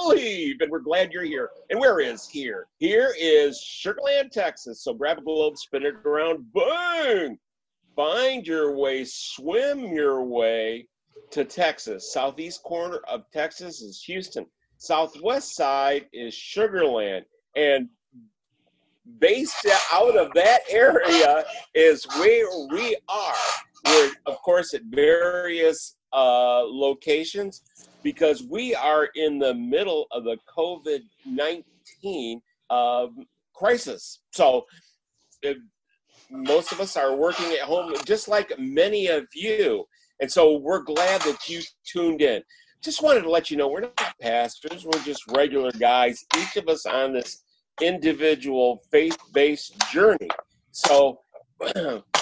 believe. And we're glad you're here. And where is here? Here is Sugarland, Texas. So grab a globe, spin it around, boom! Find your way, swim your way to Texas. Southeast corner of Texas is Houston. Southwest side is Sugarland. And based out of that area is where we are. We're, of course, at various uh, locations because we are in the middle of the COVID 19 um, crisis. So, it, most of us are working at home, just like many of you. And so, we're glad that you tuned in. Just wanted to let you know we're not pastors, we're just regular guys, each of us on this individual faith based journey. So,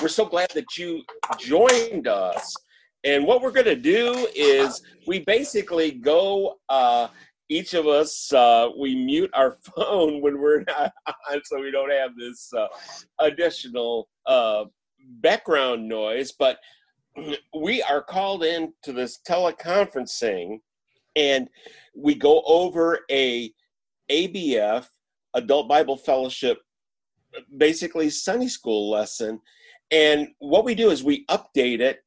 we're so glad that you joined us. And what we're going to do is we basically go, uh, each of us, uh, we mute our phone when we're on so we don't have this uh, additional uh, background noise. But we are called in to this teleconferencing and we go over a ABF, Adult Bible Fellowship, basically Sunday school lesson. And what we do is we update it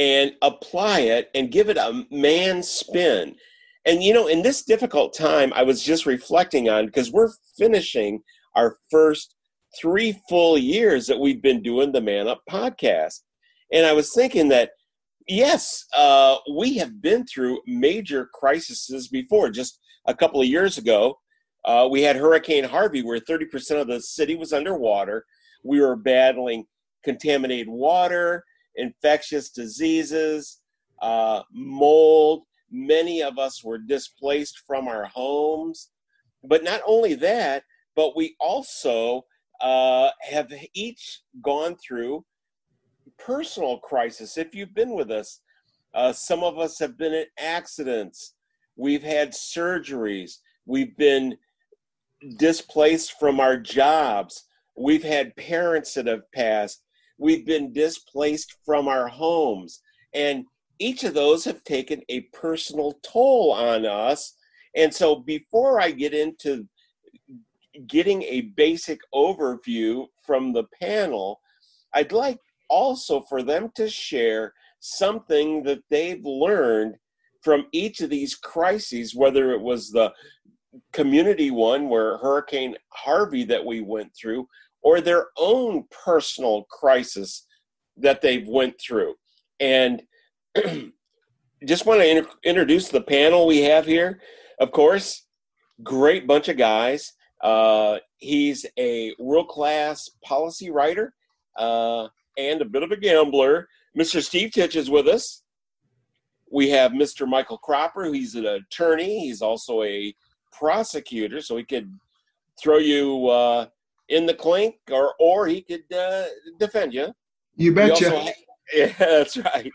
and apply it and give it a man spin. And you know, in this difficult time, I was just reflecting on because we're finishing our first three full years that we've been doing the Man Up podcast. And I was thinking that, yes, uh, we have been through major crises before. Just a couple of years ago, uh, we had Hurricane Harvey, where 30% of the city was underwater. We were battling contaminated water, infectious diseases, uh, mold. Many of us were displaced from our homes. But not only that, but we also uh, have each gone through personal crisis. If you've been with us, uh, some of us have been in accidents. We've had surgeries. We've been displaced from our jobs. We've had parents that have passed we've been displaced from our homes. And each of those have taken a personal toll on us. And so before I get into getting a basic overview from the panel, I'd like also for them to share something that they've learned from each of these crises, whether it was the community one where Hurricane Harvey that we went through, or their own personal crisis that they've went through. And just want to inter- introduce the panel we have here. Of course, great bunch of guys. Uh, he's a world class policy writer uh, and a bit of a gambler. Mr. Steve Titch is with us. We have Mr. Michael Cropper, he's an attorney. He's also a prosecutor, so he could throw you uh, in the clink, or or he could uh, defend you. You betcha. Ha- yeah, that's right.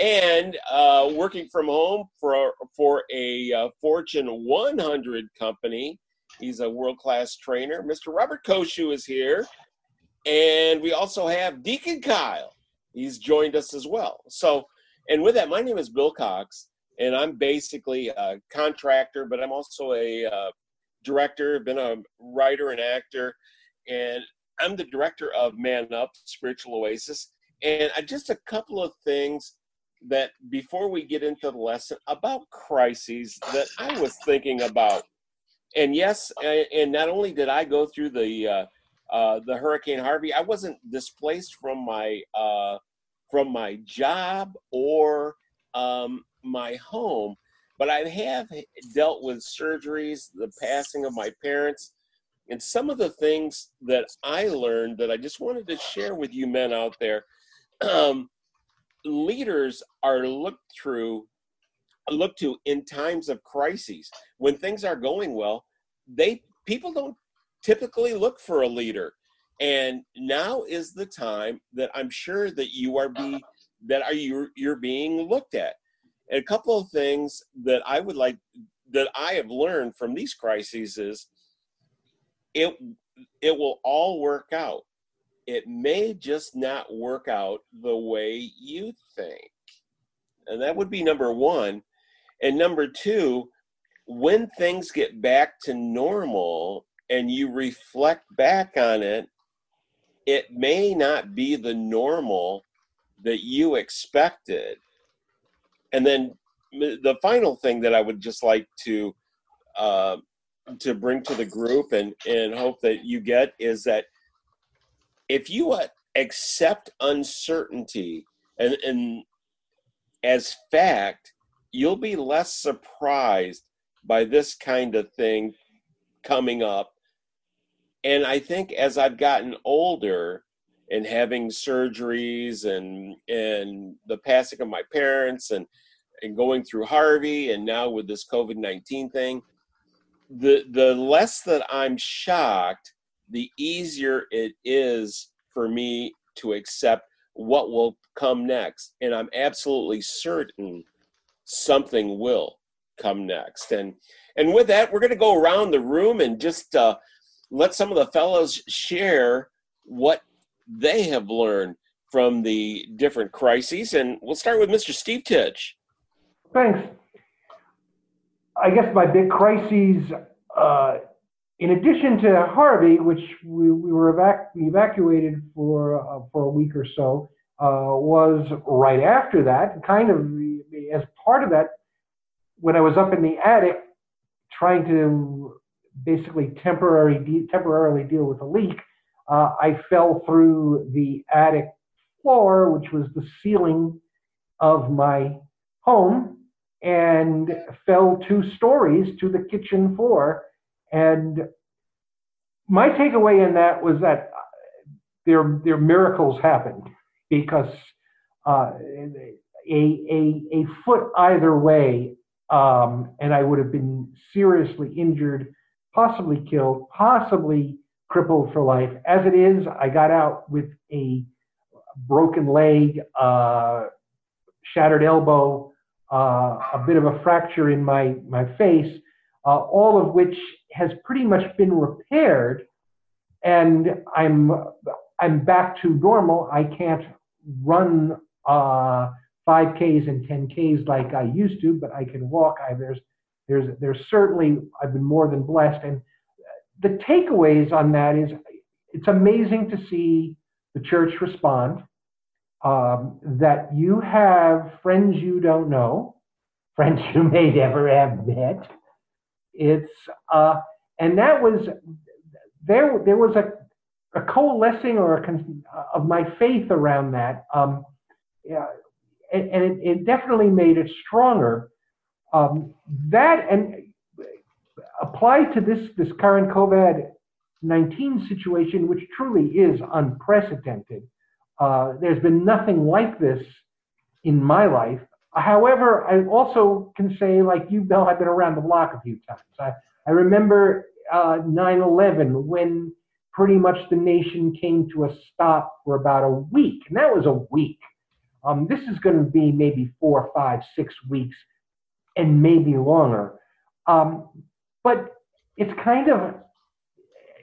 and uh, working from home for for a uh, Fortune 100 company. He's a world class trainer. Mr. Robert Koshu is here, and we also have Deacon Kyle. He's joined us as well. So, and with that, my name is Bill Cox, and I'm basically a contractor, but I'm also a uh, director. Been a writer and actor and I'm the director of Man Up Spiritual Oasis. And I, just a couple of things that before we get into the lesson about crises that I was thinking about. And yes, and not only did I go through the uh, uh, the Hurricane Harvey, I wasn't displaced from my uh, from my job or um, my home, but I have dealt with surgeries, the passing of my parents, and some of the things that I learned that I just wanted to share with you men out there um, leaders are looked through look to in times of crises. When things are going well, they people don't typically look for a leader. And now is the time that I'm sure that you are be that are you you're being looked at. And a couple of things that I would like that I have learned from these crises is it it will all work out. It may just not work out the way you think. And that would be number one. And number two, when things get back to normal and you reflect back on it, it may not be the normal that you expected. And then the final thing that I would just like to uh, to bring to the group and and hope that you get is that if you uh, accept uncertainty and and as fact, you'll be less surprised by this kind of thing coming up. And I think as I've gotten older and having surgeries and and the passing of my parents and and going through Harvey and now with this COVID 19 thing, the the less that I'm shocked, the easier it is for me to accept what will come next. And I'm absolutely certain something will come next. And and with that, we're going to go around the room and just uh, let some of the fellows share what they have learned from the different crises. And we'll start with Mr. Steve Titch. Thanks. I guess my big crises, uh, in addition to Harvey, which we, we were evac- evacuated for uh, for a week or so, uh, was right after that. Kind of as part of that, when I was up in the attic trying to basically temporary de- temporarily deal with a leak, uh, I fell through the attic floor, which was the ceiling of my home, and fell two stories to the kitchen floor. And my takeaway in that was that their there miracles happened because uh, a, a, a foot either way, um, and I would have been seriously injured, possibly killed, possibly crippled for life. As it is, I got out with a broken leg, uh, shattered elbow, uh, a bit of a fracture in my, my face, uh, all of which has pretty much been repaired. And I'm, I'm back to normal. I can't run uh, 5Ks and 10Ks like I used to, but I can walk. I, there's, there's, there's certainly, I've been more than blessed. And the takeaways on that is it's amazing to see the church respond um, that you have friends you don't know, friends you may never have met. It's uh, and that was there. There was a, a coalescing or a con- of my faith around that. Um, yeah, and, and it, it, definitely made it stronger. Um, that and applied to this this current COVID nineteen situation, which truly is unprecedented. Uh, there's been nothing like this in my life. However, I also can say, like you, Bill, I've been around the block a few times. I, I remember uh, 9 11 when pretty much the nation came to a stop for about a week, and that was a week. Um, this is going to be maybe four, five, six weeks, and maybe longer. Um, but it's kind of,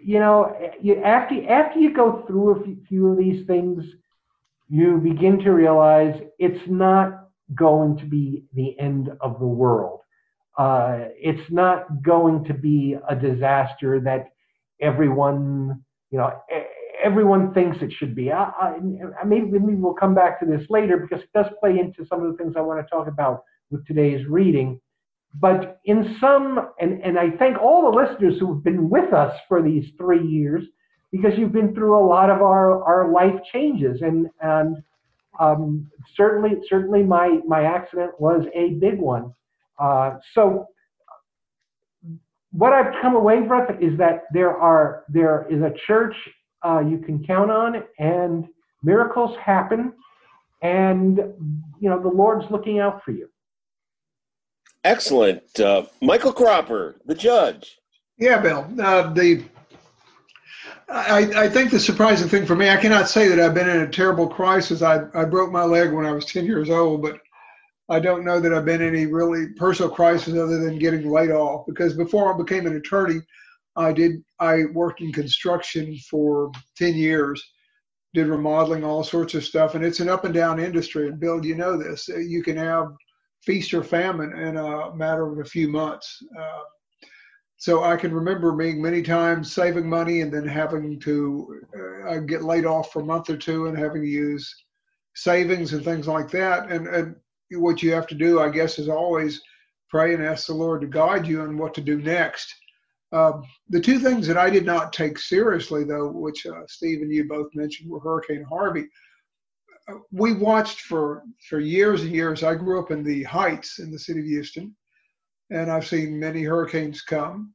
you know, you, after after you go through a few of these things, you begin to realize it's not going to be the end of the world. Uh, it's not going to be a disaster that everyone, you know, everyone thinks it should be. I, I, maybe, maybe we'll come back to this later because it does play into some of the things I want to talk about with today's reading. But in some, and, and I thank all the listeners who've been with us for these three years because you've been through a lot of our, our life changes and and um, certainly certainly my my accident was a big one. Uh, so what I've come away with is that there are there is a church uh, you can count on and miracles happen and you know the Lord's looking out for you. Excellent. Uh, Michael Cropper, the judge. Yeah, Bill. Uh, the I, I think the surprising thing for me, I cannot say that I've been in a terrible crisis. I, I broke my leg when I was 10 years old, but I don't know that I've been in any really personal crisis other than getting laid off. Because before I became an attorney, I did I worked in construction for 10 years, did remodeling, all sorts of stuff, and it's an up and down industry. And Bill, you know this. You can have feast or famine in a matter of a few months. Uh, so I can remember being many times saving money and then having to uh, get laid off for a month or two and having to use savings and things like that. And, and what you have to do, I guess, is always pray and ask the Lord to guide you on what to do next. Um, the two things that I did not take seriously, though, which uh, Steve and you both mentioned, were Hurricane Harvey. Uh, we watched for for years and years. I grew up in the Heights in the city of Houston, and I've seen many hurricanes come.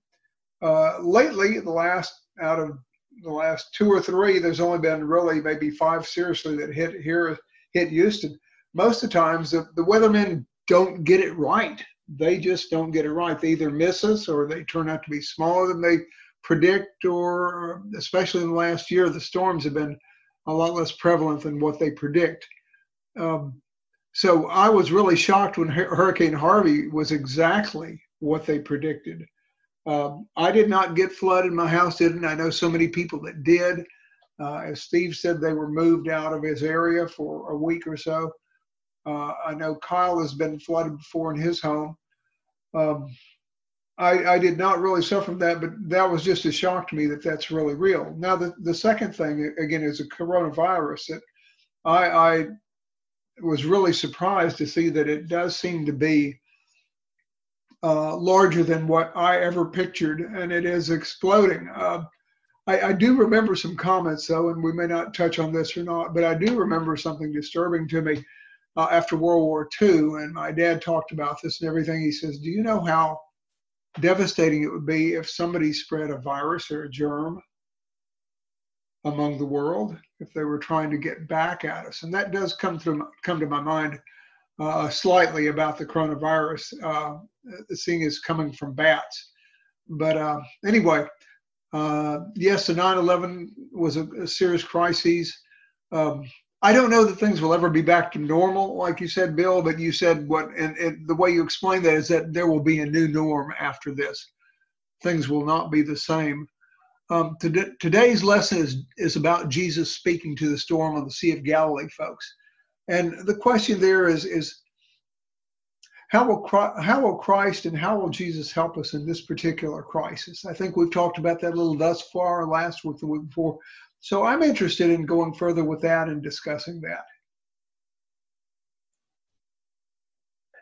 Uh, lately, the last out of the last two or three, there's only been really maybe five seriously that hit here hit Houston. Most of the times, the, the weathermen don't get it right. They just don't get it right. They either miss us or they turn out to be smaller than they predict, or especially in the last year, the storms have been a lot less prevalent than what they predict. Um, so I was really shocked when Hurricane Harvey was exactly what they predicted. Um, I did not get flooded. My house didn't. I know so many people that did. Uh, as Steve said, they were moved out of his area for a week or so. Uh, I know Kyle has been flooded before in his home. Um, I, I, did not really suffer from that, but that was just a shock to me that that's really real. Now, the, the second thing, again, is a coronavirus that I, I was really surprised to see that it does seem to be uh, larger than what I ever pictured, and it is exploding. Uh, I, I, do remember some comments, though, and we may not touch on this or not, but I do remember something disturbing to me uh, after World War II, and my dad talked about this and everything. He says, Do you know how devastating it would be if somebody spread a virus or a germ among the world if they were trying to get back at us. And that does come to come to my mind uh, slightly about the coronavirus, uh, seeing as coming from bats. But uh, anyway, uh, yes, the 9/11 was a, a serious crisis. Um, I don't know that things will ever be back to normal, like you said, Bill. But you said what, and, and the way you explained that is that there will be a new norm after this. Things will not be the same. Um, to, today's lesson is, is about Jesus speaking to the storm on the Sea of Galilee, folks. And the question there is, is how will, Christ, how will Christ and how will Jesus help us in this particular crisis? I think we've talked about that a little thus far, last week, the week before. So I'm interested in going further with that and discussing that.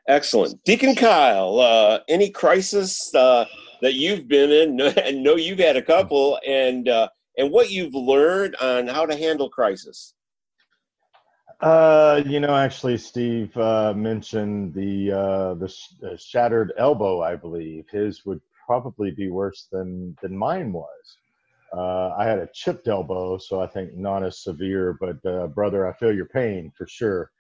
Excellent. Deacon Kyle, uh, any crisis uh, that you've been in, and know you've had a couple, and uh, and what you've learned on how to handle crisis. Uh, you know, actually, Steve uh, mentioned the uh, the, sh- the shattered elbow. I believe his would probably be worse than than mine was. Uh, I had a chipped elbow, so I think not as severe. But uh, brother, I feel your pain for sure.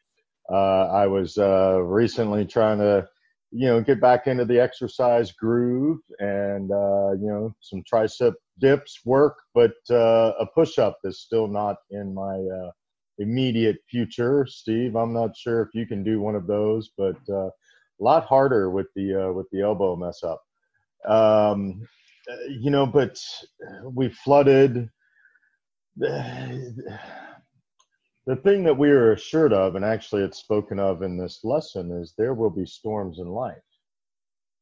Uh, I was uh, recently trying to you know get back into the exercise groove and uh, you know some tricep dips work but uh, a push-up is still not in my uh, immediate future steve. I'm not sure if you can do one of those but uh, a lot harder with the uh, with the elbow mess up. Um, you know but we flooded the thing that we are assured of, and actually it's spoken of in this lesson, is there will be storms in life.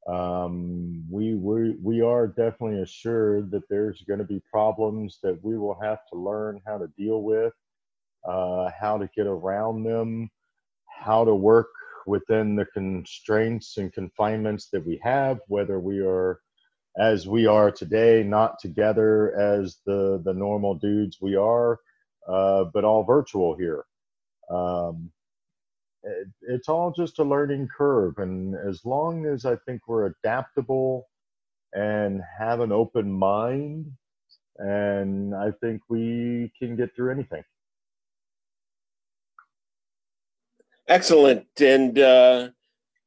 Um, we, we, we are definitely assured that there's going to be problems that we will have to learn how to deal with, uh, how to get around them, how to work within the constraints and confinements that we have, whether we are as we are today, not together as the, the normal dudes we are, uh, but all virtual here. Um, it, it's all just a learning curve, and as long as I think we're adaptable and have an open mind, and I think we can get through anything. Excellent, and uh,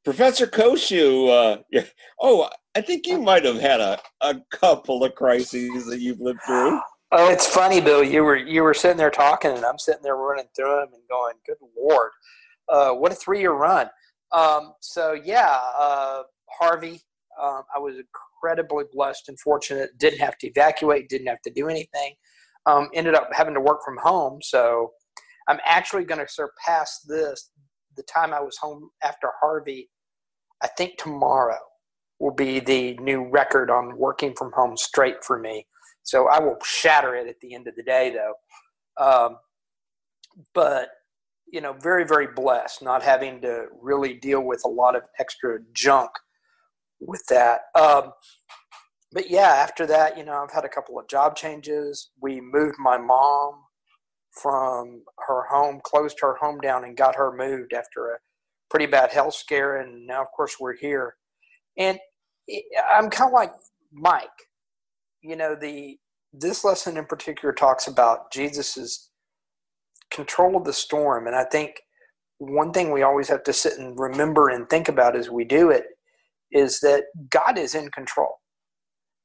Professor Koshu, uh, yeah. oh, I think you might have had a, a couple of crises that you've lived through. Oh, it's funny, Bill. You were you were sitting there talking, and I'm sitting there running through them and going, "Good lord, uh, what a three year run!" Um, so yeah, uh, Harvey, um, I was incredibly blessed and fortunate. Didn't have to evacuate, didn't have to do anything. Um, ended up having to work from home, so I'm actually going to surpass this. The time I was home after Harvey, I think tomorrow will be the new record on working from home straight for me. So I will shatter it at the end of the day, though. Um, but you know, very very blessed, not having to really deal with a lot of extra junk with that. Um, but yeah, after that, you know, I've had a couple of job changes. We moved my mom from her home, closed her home down, and got her moved after a pretty bad health scare. And now, of course, we're here. And I'm kind of like Mike. You know, the this lesson in particular talks about Jesus's control of the storm, and I think one thing we always have to sit and remember and think about as we do it is that God is in control.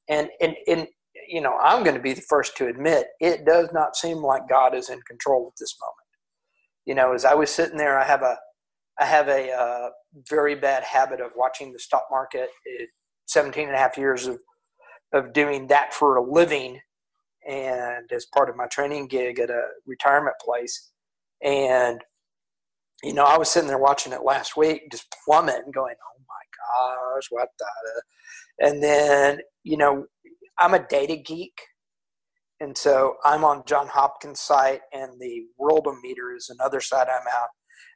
And and and you know, I'm going to be the first to admit it does not seem like God is in control at this moment. You know, as I was sitting there, I have a I have a uh, very bad habit of watching the stock market. It, 17 and a half years of of doing that for a living and as part of my training gig at a retirement place. And you know i was sitting there watching it last week just plummet and going oh my gosh what the and then you know i'm a data geek. And so i'm on john hopkins site and the worldometer is another site i'm out.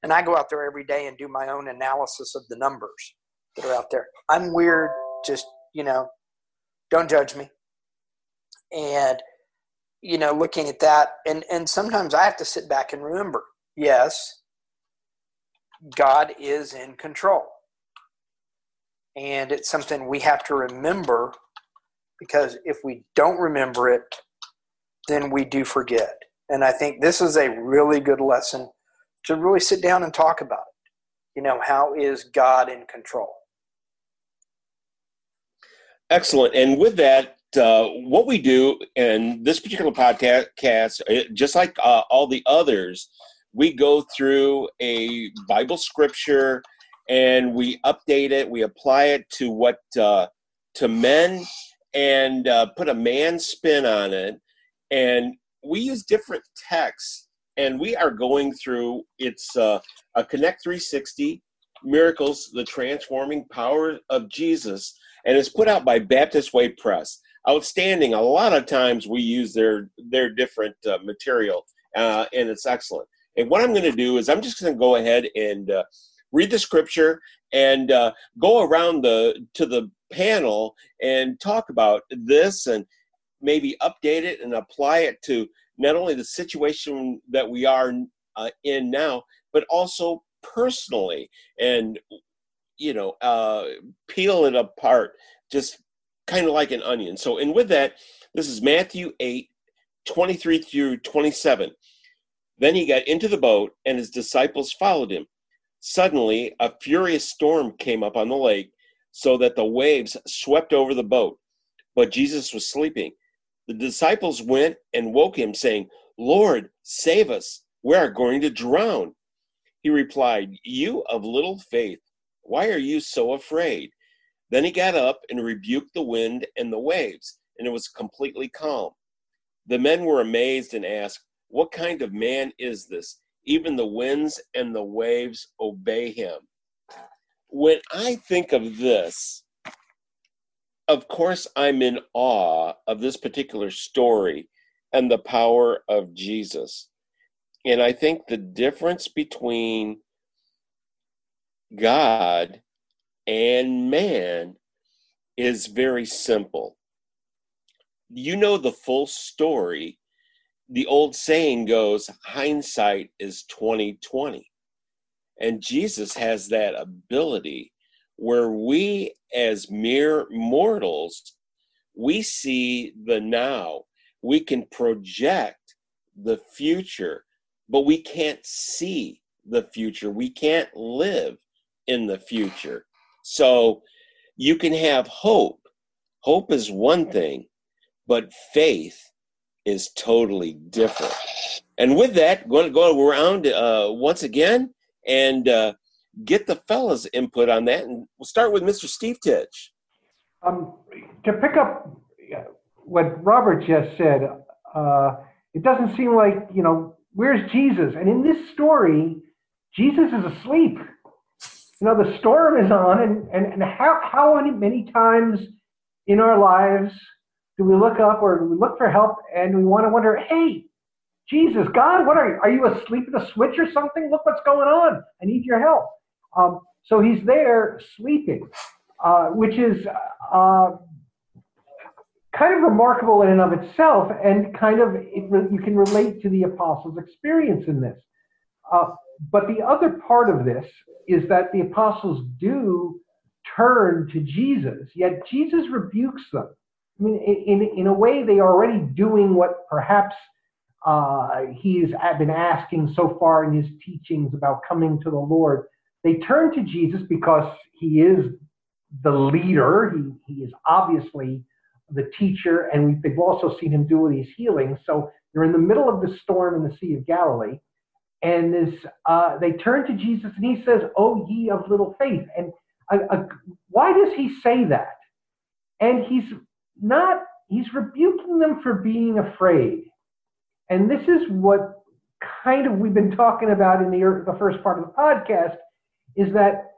And i go out there every day and do my own analysis of the numbers that are out there. I'm weird just you know don't judge me. And you know looking at that and and sometimes i have to sit back and remember yes god is in control. And it's something we have to remember because if we don't remember it then we do forget. And i think this is a really good lesson to really sit down and talk about it. You know how is god in control Excellent. And with that, uh, what we do in this particular podcast, just like uh, all the others, we go through a Bible scripture and we update it, we apply it to what uh, to men, and uh, put a man spin on it. And we use different texts, and we are going through it's uh, a Connect 360 miracles, the transforming power of Jesus and it's put out by Baptist Way Press. Outstanding. A lot of times we use their their different uh, material, uh, and it's excellent. And what I'm going to do is I'm just going to go ahead and uh, read the scripture and uh, go around the to the panel and talk about this and maybe update it and apply it to not only the situation that we are uh, in now, but also personally and you know, uh, peel it apart, just kind of like an onion. So, and with that, this is Matthew 8, 23 through 27. Then he got into the boat, and his disciples followed him. Suddenly, a furious storm came up on the lake, so that the waves swept over the boat. But Jesus was sleeping. The disciples went and woke him, saying, Lord, save us. We are going to drown. He replied, You of little faith, why are you so afraid? Then he got up and rebuked the wind and the waves, and it was completely calm. The men were amazed and asked, What kind of man is this? Even the winds and the waves obey him. When I think of this, of course, I'm in awe of this particular story and the power of Jesus. And I think the difference between God and man is very simple. You know the full story. The old saying goes, hindsight is 2020. And Jesus has that ability where we as mere mortals, we see the now. We can project the future, but we can't see the future. We can't live in the future. So you can have hope. Hope is one thing, but faith is totally different. And with that, going to go around uh, once again and uh, get the fellas' input on that. And we'll start with Mr. Steve Titch. Um, to pick up what Robert just said, uh, it doesn't seem like, you know, where's Jesus? And in this story, Jesus is asleep. You know, the storm is on, and, and, and how, how many, times in our lives do we look up or we look for help and we want to wonder, hey, Jesus, God, what are you? Are you asleep at the switch or something? Look what's going on. I need your help. Um, so he's there sleeping, uh, which is uh, kind of remarkable in and of itself, and kind of it, you can relate to the apostles' experience in this. Uh, but the other part of this is that the apostles do turn to Jesus, yet Jesus rebukes them. I mean, in, in a way, they are already doing what perhaps uh, he's been asking so far in his teachings about coming to the Lord. They turn to Jesus because he is the leader. He, he is obviously the teacher, and they've also seen him do these healings. So they're in the middle of the storm in the Sea of Galilee, and this, uh, they turn to Jesus, and he says, "Oh, ye of little faith." And uh, uh, why does he say that? And he's not. He's rebuking them for being afraid. And this is what kind of we've been talking about in the, the first part of the podcast is that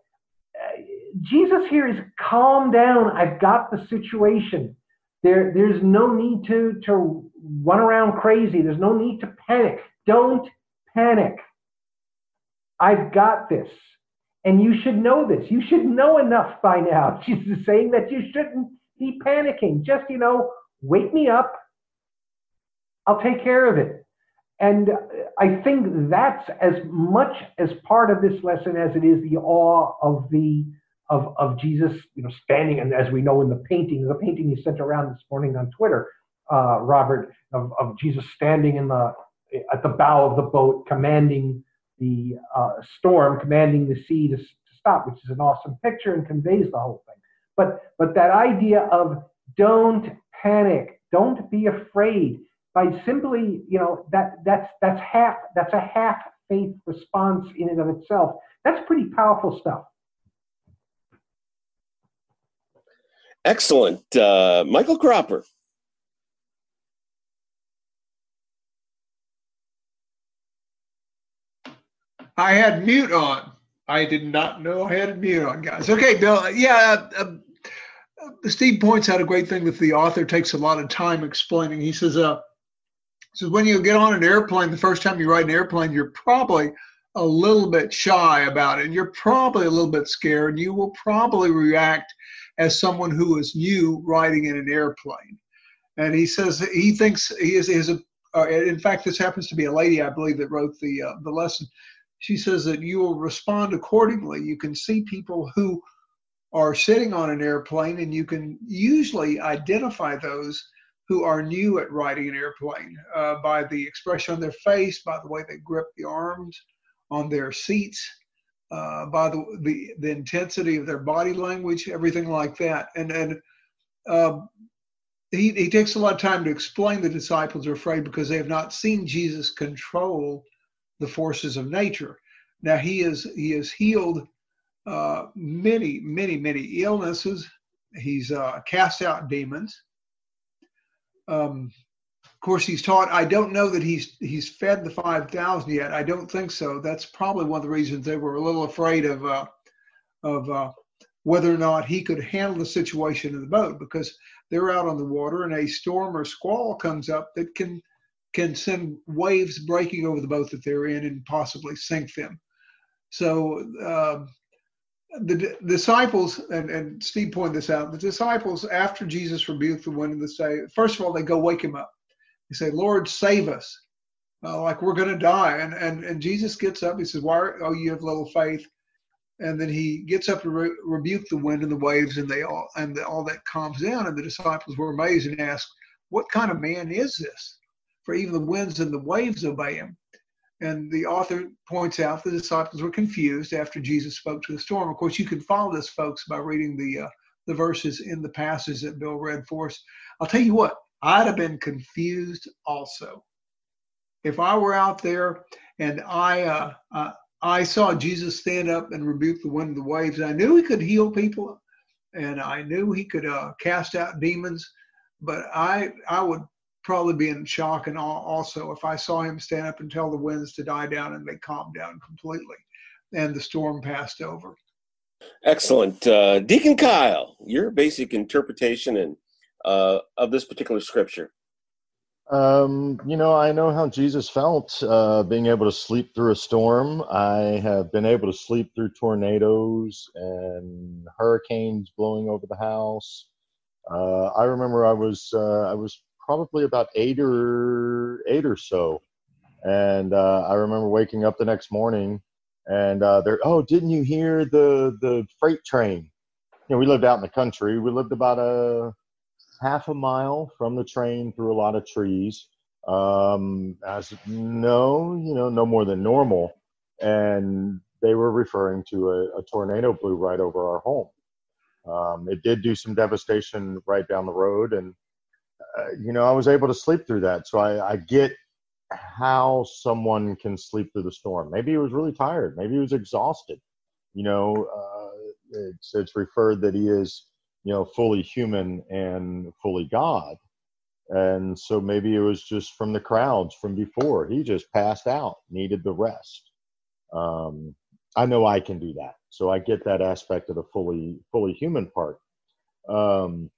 uh, Jesus here is calm down. I've got the situation. There, there's no need to, to run around crazy. There's no need to panic. Don't panic. I've got this. And you should know this. You should know enough by now. Jesus is saying that you shouldn't be panicking. Just, you know, wake me up. I'll take care of it. And I think that's as much as part of this lesson as it is the awe of the of, of Jesus, you know, standing, and as we know in the painting, the painting you sent around this morning on Twitter, uh, Robert, of, of Jesus standing in the at the bow of the boat, commanding the uh, storm, commanding the sea to, to stop, which is an awesome picture and conveys the whole thing. But but that idea of don't panic, don't be afraid, by simply, you know, that that's that's half that's a half faith response in and of itself. That's pretty powerful stuff. Excellent. Uh, Michael Cropper. I had mute on. I did not know I had mute on, guys. Okay, Bill. Yeah, uh, uh, Steve points out a great thing that the author takes a lot of time explaining. He says, uh, says when you get on an airplane, the first time you ride an airplane, you're probably a little bit shy about it. You're probably a little bit scared. And you will probably react as someone who is new riding in an airplane. And he says he thinks he is, is a, uh, in fact, this happens to be a lady, I believe, that wrote the, uh, the lesson. She says that you will respond accordingly. You can see people who are sitting on an airplane, and you can usually identify those who are new at riding an airplane uh, by the expression on their face, by the way they grip the arms on their seats, uh, by the, the, the intensity of their body language, everything like that. And and uh, he he takes a lot of time to explain the disciples are afraid because they have not seen Jesus control the forces of nature. Now he is he has healed uh, many many many illnesses. He's uh, cast out demons. Um, of course, he's taught. I don't know that he's he's fed the five thousand yet. I don't think so. That's probably one of the reasons they were a little afraid of uh, of uh, whether or not he could handle the situation in the boat because they're out on the water and a storm or squall comes up that can can send waves breaking over the boat that they're in and possibly sink them. So uh, the d- disciples, and, and Steve pointed this out, the disciples, after Jesus rebuked the wind and the say, first of all, they go wake him up. They say, Lord, save us. Uh, like we're going to die. And, and, and Jesus gets up. He says, why, are, oh, you have little faith. And then he gets up to re- rebuke the wind and the waves and they all, and the, all that calms down. And the disciples were amazed and asked, what kind of man is this? For even the winds and the waves obey him. And the author points out the disciples were confused after Jesus spoke to the storm. Of course, you can follow this, folks, by reading the uh, the verses in the passage that Bill read for us. I'll tell you what, I'd have been confused also. If I were out there and I uh, uh, I saw Jesus stand up and rebuke the wind and the waves, I knew he could heal people, and I knew he could uh, cast out demons, but I I would probably be in shock and also if I saw him stand up and tell the winds to die down and they calmed down completely, and the storm passed over. Excellent, uh, Deacon Kyle. Your basic interpretation and uh, of this particular scripture. Um, you know, I know how Jesus felt uh, being able to sleep through a storm. I have been able to sleep through tornadoes and hurricanes blowing over the house. Uh, I remember I was uh, I was probably about eight or eight or so, and uh, I remember waking up the next morning and uh, there. Oh, didn't you hear the the freight train? You know, we lived out in the country. We lived about a half a mile from the train through a lot of trees. Um, as no, you know, no more than normal, and they were referring to a, a tornado blew right over our home. Um, it did do some devastation right down the road, and you know, I was able to sleep through that. So I, I get how someone can sleep through the storm. Maybe he was really tired. Maybe he was exhausted. You know, uh, it's it's referred that he is you know fully human and fully God, and so maybe it was just from the crowds from before. He just passed out, needed the rest. Um, I know I can do that, so I get that aspect of the fully fully human part. Um,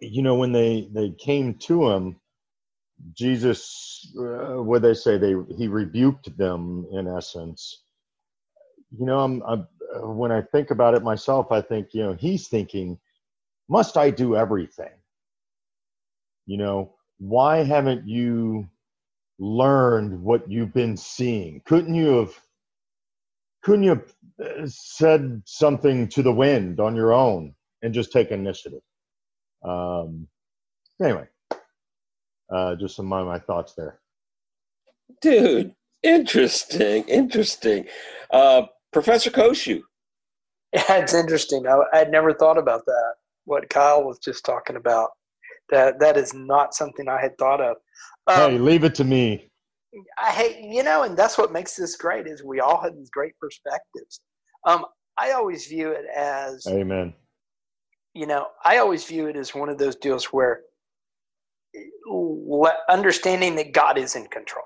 you know, when they they came to him Jesus, uh, what they say, they he rebuked them in essence. You know, I'm, I'm, when I think about it myself, I think you know he's thinking, must I do everything? You know, why haven't you learned what you've been seeing? Couldn't you have? Couldn't you have uh, said something to the wind on your own and just take initiative? Um, anyway, uh, just some of my thoughts there. Dude, interesting, interesting. Uh, Professor Koshu. Yeah, it's interesting. I, I'd never thought about that. What Kyle was just talking about. That that is not something I had thought of. Um, hey, leave it to me. I hate you know, and that's what makes this great is we all have these great perspectives. Um, I always view it as Amen. You know, I always view it as one of those deals where understanding that God is in control.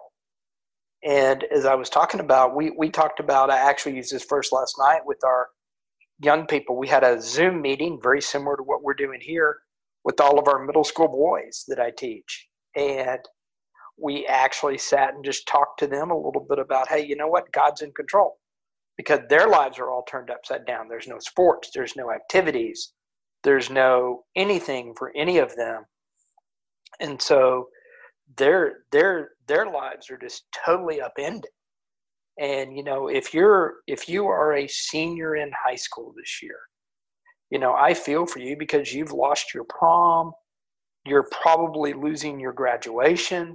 And as I was talking about, we, we talked about, I actually used this first last night with our young people. We had a Zoom meeting very similar to what we're doing here with all of our middle school boys that I teach. And we actually sat and just talked to them a little bit about, hey, you know what? God's in control because their lives are all turned upside down. There's no sports, there's no activities, there's no anything for any of them. And so their their their lives are just totally upended. And you know if you're if you are a senior in high school this year you know i feel for you because you've lost your prom. You're probably losing your graduation.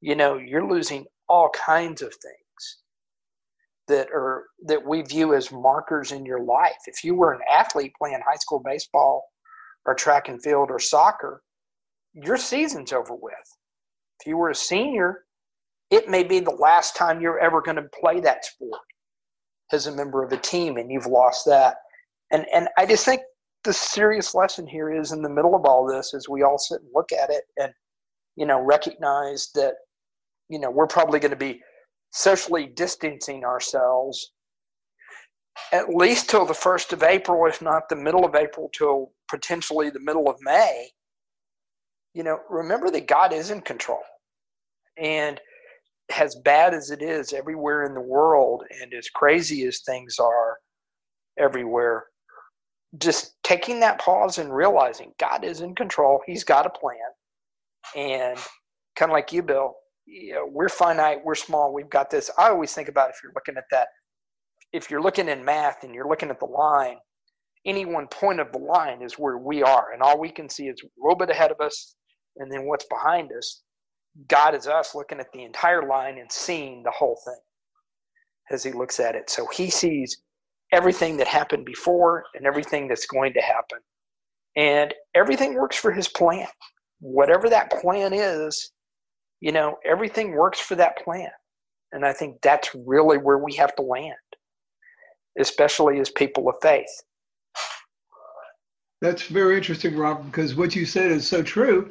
You know you're losing all kinds of things that are that we view as markers in your life if you were an athlete playing high school baseball or track and field or soccer your season's over with. If you were a senior, it may be the last time you're ever going to play that sport as a member of a team, and you've lost that. And and I just think the serious lesson here is in the middle of all this, as we all sit and look at it, and you know recognize that you know we're probably going to be socially distancing ourselves at least till the first of April, if not the middle of April, till potentially the middle of May you know, remember that God is in control. And as bad as it is everywhere in the world and as crazy as things are everywhere, just taking that pause and realizing God is in control. He's got a plan. And kind of like you, Bill, you know, we're finite, we're small, we've got this. I always think about if you're looking at that, if you're looking in math and you're looking at the line, any one point of the line is where we are. And all we can see is a little bit ahead of us and then what's behind us. God is us looking at the entire line and seeing the whole thing as he looks at it. So he sees everything that happened before and everything that's going to happen. And everything works for his plan. Whatever that plan is, you know, everything works for that plan. And I think that's really where we have to land, especially as people of faith. That's very interesting, Rob, because what you said is so true.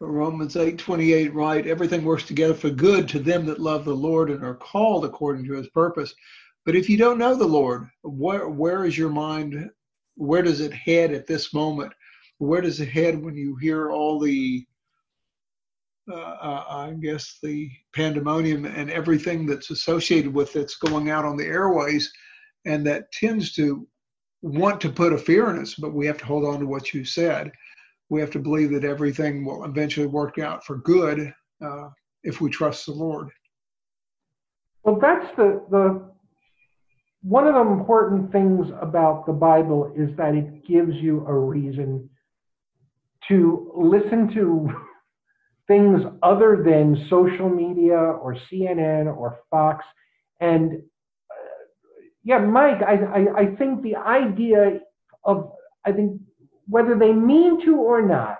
Romans 8 28, right? Everything works together for good to them that love the Lord and are called according to his purpose. But if you don't know the Lord, where, where is your mind? Where does it head at this moment? Where does it head when you hear all the, I guess, the pandemonium and everything that's associated with it's going out on the airways? And that tends to want to put a fear in us, but we have to hold on to what you said. We have to believe that everything will eventually work out for good uh, if we trust the Lord. Well, that's the, the one of the important things about the Bible is that it gives you a reason to listen to things other than social media or CNN or Fox. And uh, yeah, Mike, I, I, I think the idea of, I think whether they mean to or not,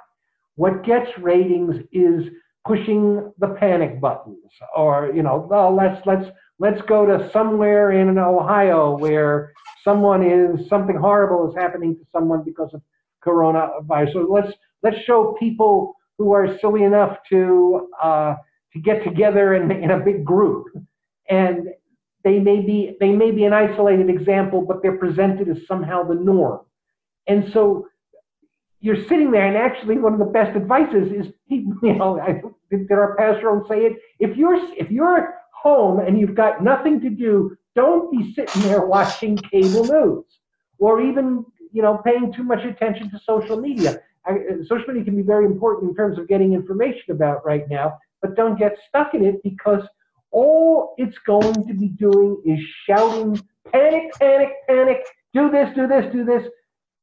what gets ratings is pushing the panic buttons or, you know, let's, let's, let's go to somewhere in Ohio where someone is, something horrible is happening to someone because of coronavirus. So let's, let's show people who are silly enough to, uh, to get together in, in a big group. And they may be they may be an isolated example, but they're presented as somehow the norm. And so you're sitting there, and actually, one of the best advices is, you know, I, did our pastor say it? If you're if you're home and you've got nothing to do, don't be sitting there watching cable news or even you know paying too much attention to social media. Social media can be very important in terms of getting information about right now, but don't get stuck in it because all it's going to be doing is shouting panic, panic, panic, do this, do this, do this,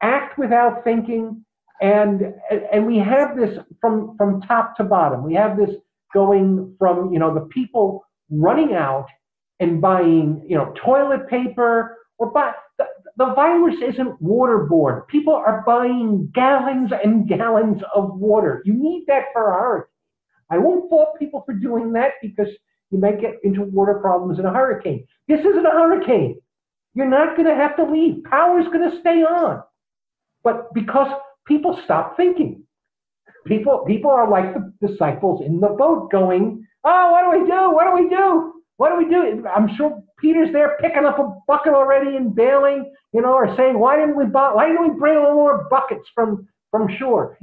act without thinking. And, and we have this from, from top to bottom. We have this going from, you know, the people running out and buying, you know, toilet paper or buy, the, virus isn't waterborne. People are buying gallons and gallons of water. You need that for a hurricane. I won't fault people for doing that because you might get into water problems in a hurricane. This isn't a hurricane. You're not going to have to leave. Power's going to stay on. But because people stop thinking, people people are like the disciples in the boat going, Oh, what do we do? What do we do? What do we do? I'm sure Peter's there picking up a bucket already and bailing, you know, or saying, why didn't we buy, why didn't we bring a little more buckets from from shore?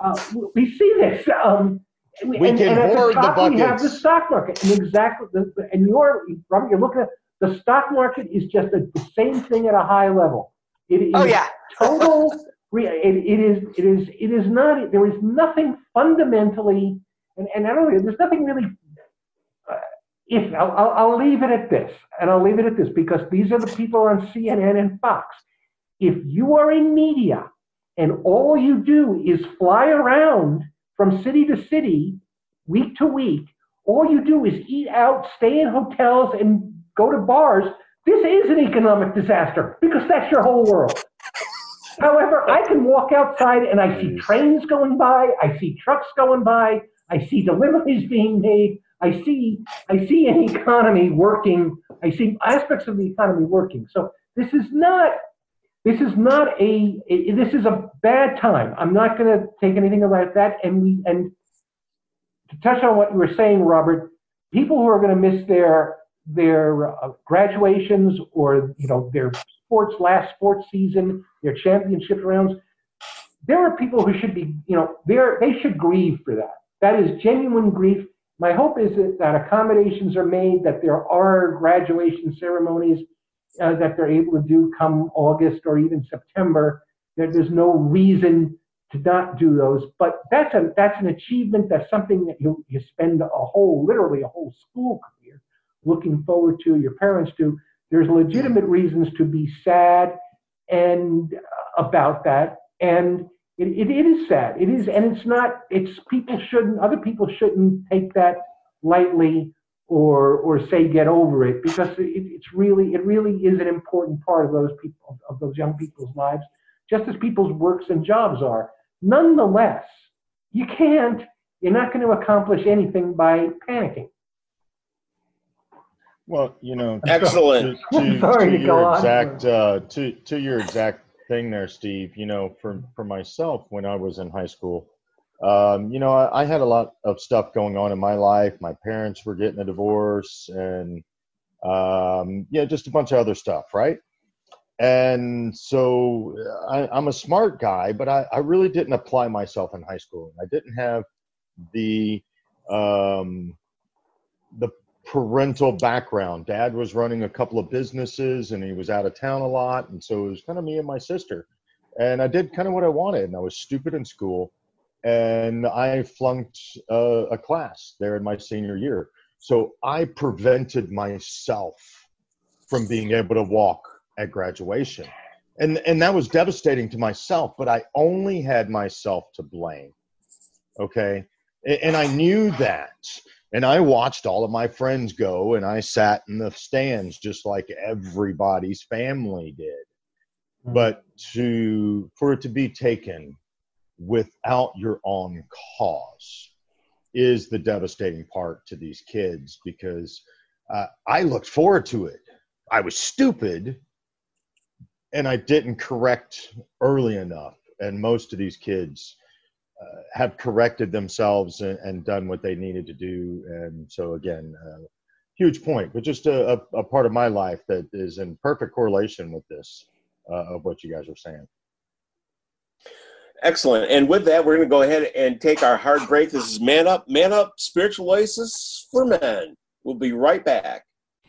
Uh, we see this. Um, we and, can and hoard the, top, the buckets. We have the stock market, and exactly, the, and you're Robert, you're looking at the stock market is just a, the same thing at a high level. It is Oh yeah. total. It, it is. It is. It is not. There is nothing fundamentally, and, and I don't. know, There's nothing really if I'll, I'll, I'll leave it at this, and I'll leave it at this because these are the people on CNN and Fox. If you are in media and all you do is fly around from city to city, week to week, all you do is eat out, stay in hotels, and go to bars, this is an economic disaster because that's your whole world. However, I can walk outside and I see trains going by, I see trucks going by, I see deliveries being made, I see I see an economy working. I see aspects of the economy working. So this is not this is not a, a this is a bad time. I'm not going to take anything about that. And we and to touch on what you were saying, Robert, people who are going to miss their their uh, graduations or you know their sports last sports season, their championship rounds. There are people who should be, you know, they they should grieve for that. That is genuine grief my hope is that, accommodations are made, that there are graduation ceremonies uh, that they're able to do come August or even September. That there's no reason to not do those. But that's a that's an achievement. That's something that you you spend a whole, literally a whole school career looking forward to. Your parents do. There's legitimate reasons to be sad and uh, about that. And it, it, it is sad. It is, and it's not. It's people shouldn't. Other people shouldn't take that lightly or or say get over it because it, it's really it really is an important part of those people of those young people's lives, just as people's works and jobs are. Nonetheless, you can't. You're not going to accomplish anything by panicking. Well, you know, Excellent. to, to, Sorry to to go your on. exact uh, to to your exact thing there, Steve. You know, for for myself, when I was in high school, um, you know, I, I had a lot of stuff going on in my life. My parents were getting a divorce, and um, yeah, just a bunch of other stuff, right? And so I, I'm a smart guy, but I, I really didn't apply myself in high school. I didn't have the um, the parental background. Dad was running a couple of businesses and he was out of town a lot. And so it was kind of me and my sister. And I did kind of what I wanted. And I was stupid in school. And I flunked uh, a class there in my senior year. So I prevented myself from being able to walk at graduation. And, and that was devastating to myself, but I only had myself to blame. Okay. A- And I knew that and I watched all of my friends go, and I sat in the stands just like everybody's family did. But to for it to be taken without your own cause is the devastating part to these kids because uh, I looked forward to it. I was stupid, and I didn't correct early enough, and most of these kids have corrected themselves and, and done what they needed to do. And so, again, uh, huge point, but just a, a, a part of my life that is in perfect correlation with this uh, of what you guys are saying. Excellent. And with that, we're going to go ahead and take our hard break. This is Man Up, Man Up Spiritual Oasis for Men. We'll be right back.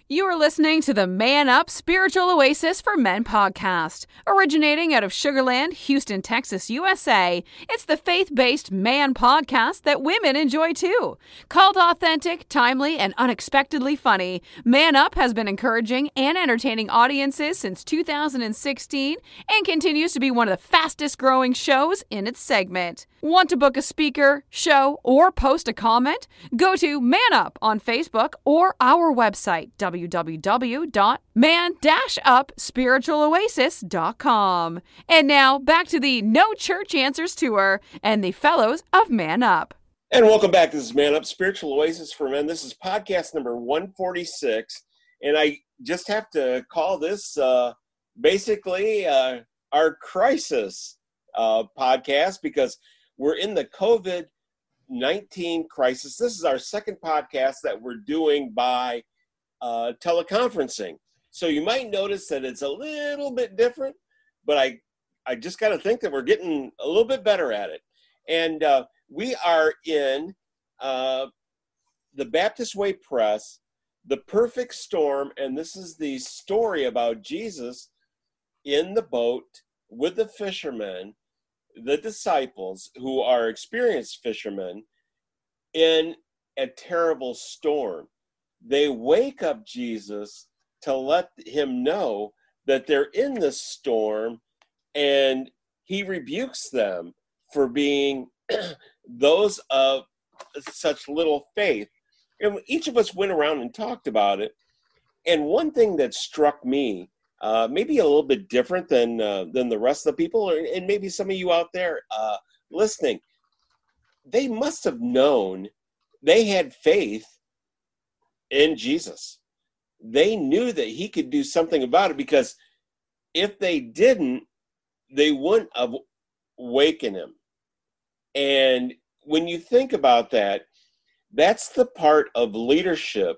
You are listening to the Man Up Spiritual Oasis for Men podcast. Originating out of Sugarland, Houston, Texas, USA, it's the faith based man podcast that women enjoy too. Called authentic, timely, and unexpectedly funny, Man Up has been encouraging and entertaining audiences since 2016 and continues to be one of the fastest growing shows in its segment. Want to book a speaker, show, or post a comment? Go to Man Up on Facebook or our website, www.man-upspiritualoasis.com. And now back to the No Church Answers Tour and the Fellows of Man Up. And welcome back. This is Man Up Spiritual Oasis for Men. This is podcast number 146. And I just have to call this uh, basically uh, our crisis uh, podcast because we're in the COVID 19 crisis. This is our second podcast that we're doing by uh, teleconferencing. So you might notice that it's a little bit different, but I, I just got to think that we're getting a little bit better at it. And uh, we are in uh, the Baptist Way Press, The Perfect Storm, and this is the story about Jesus in the boat with the fishermen, the disciples who are experienced fishermen in a terrible storm. They wake up Jesus to let him know that they're in this storm and he rebukes them for being those of such little faith. And each of us went around and talked about it. And one thing that struck me, uh, maybe a little bit different than uh, than the rest of the people, or, and maybe some of you out there uh, listening, they must have known they had faith in Jesus. They knew that he could do something about it because if they didn't, they wouldn't have wakened him. And when you think about that, that's the part of leadership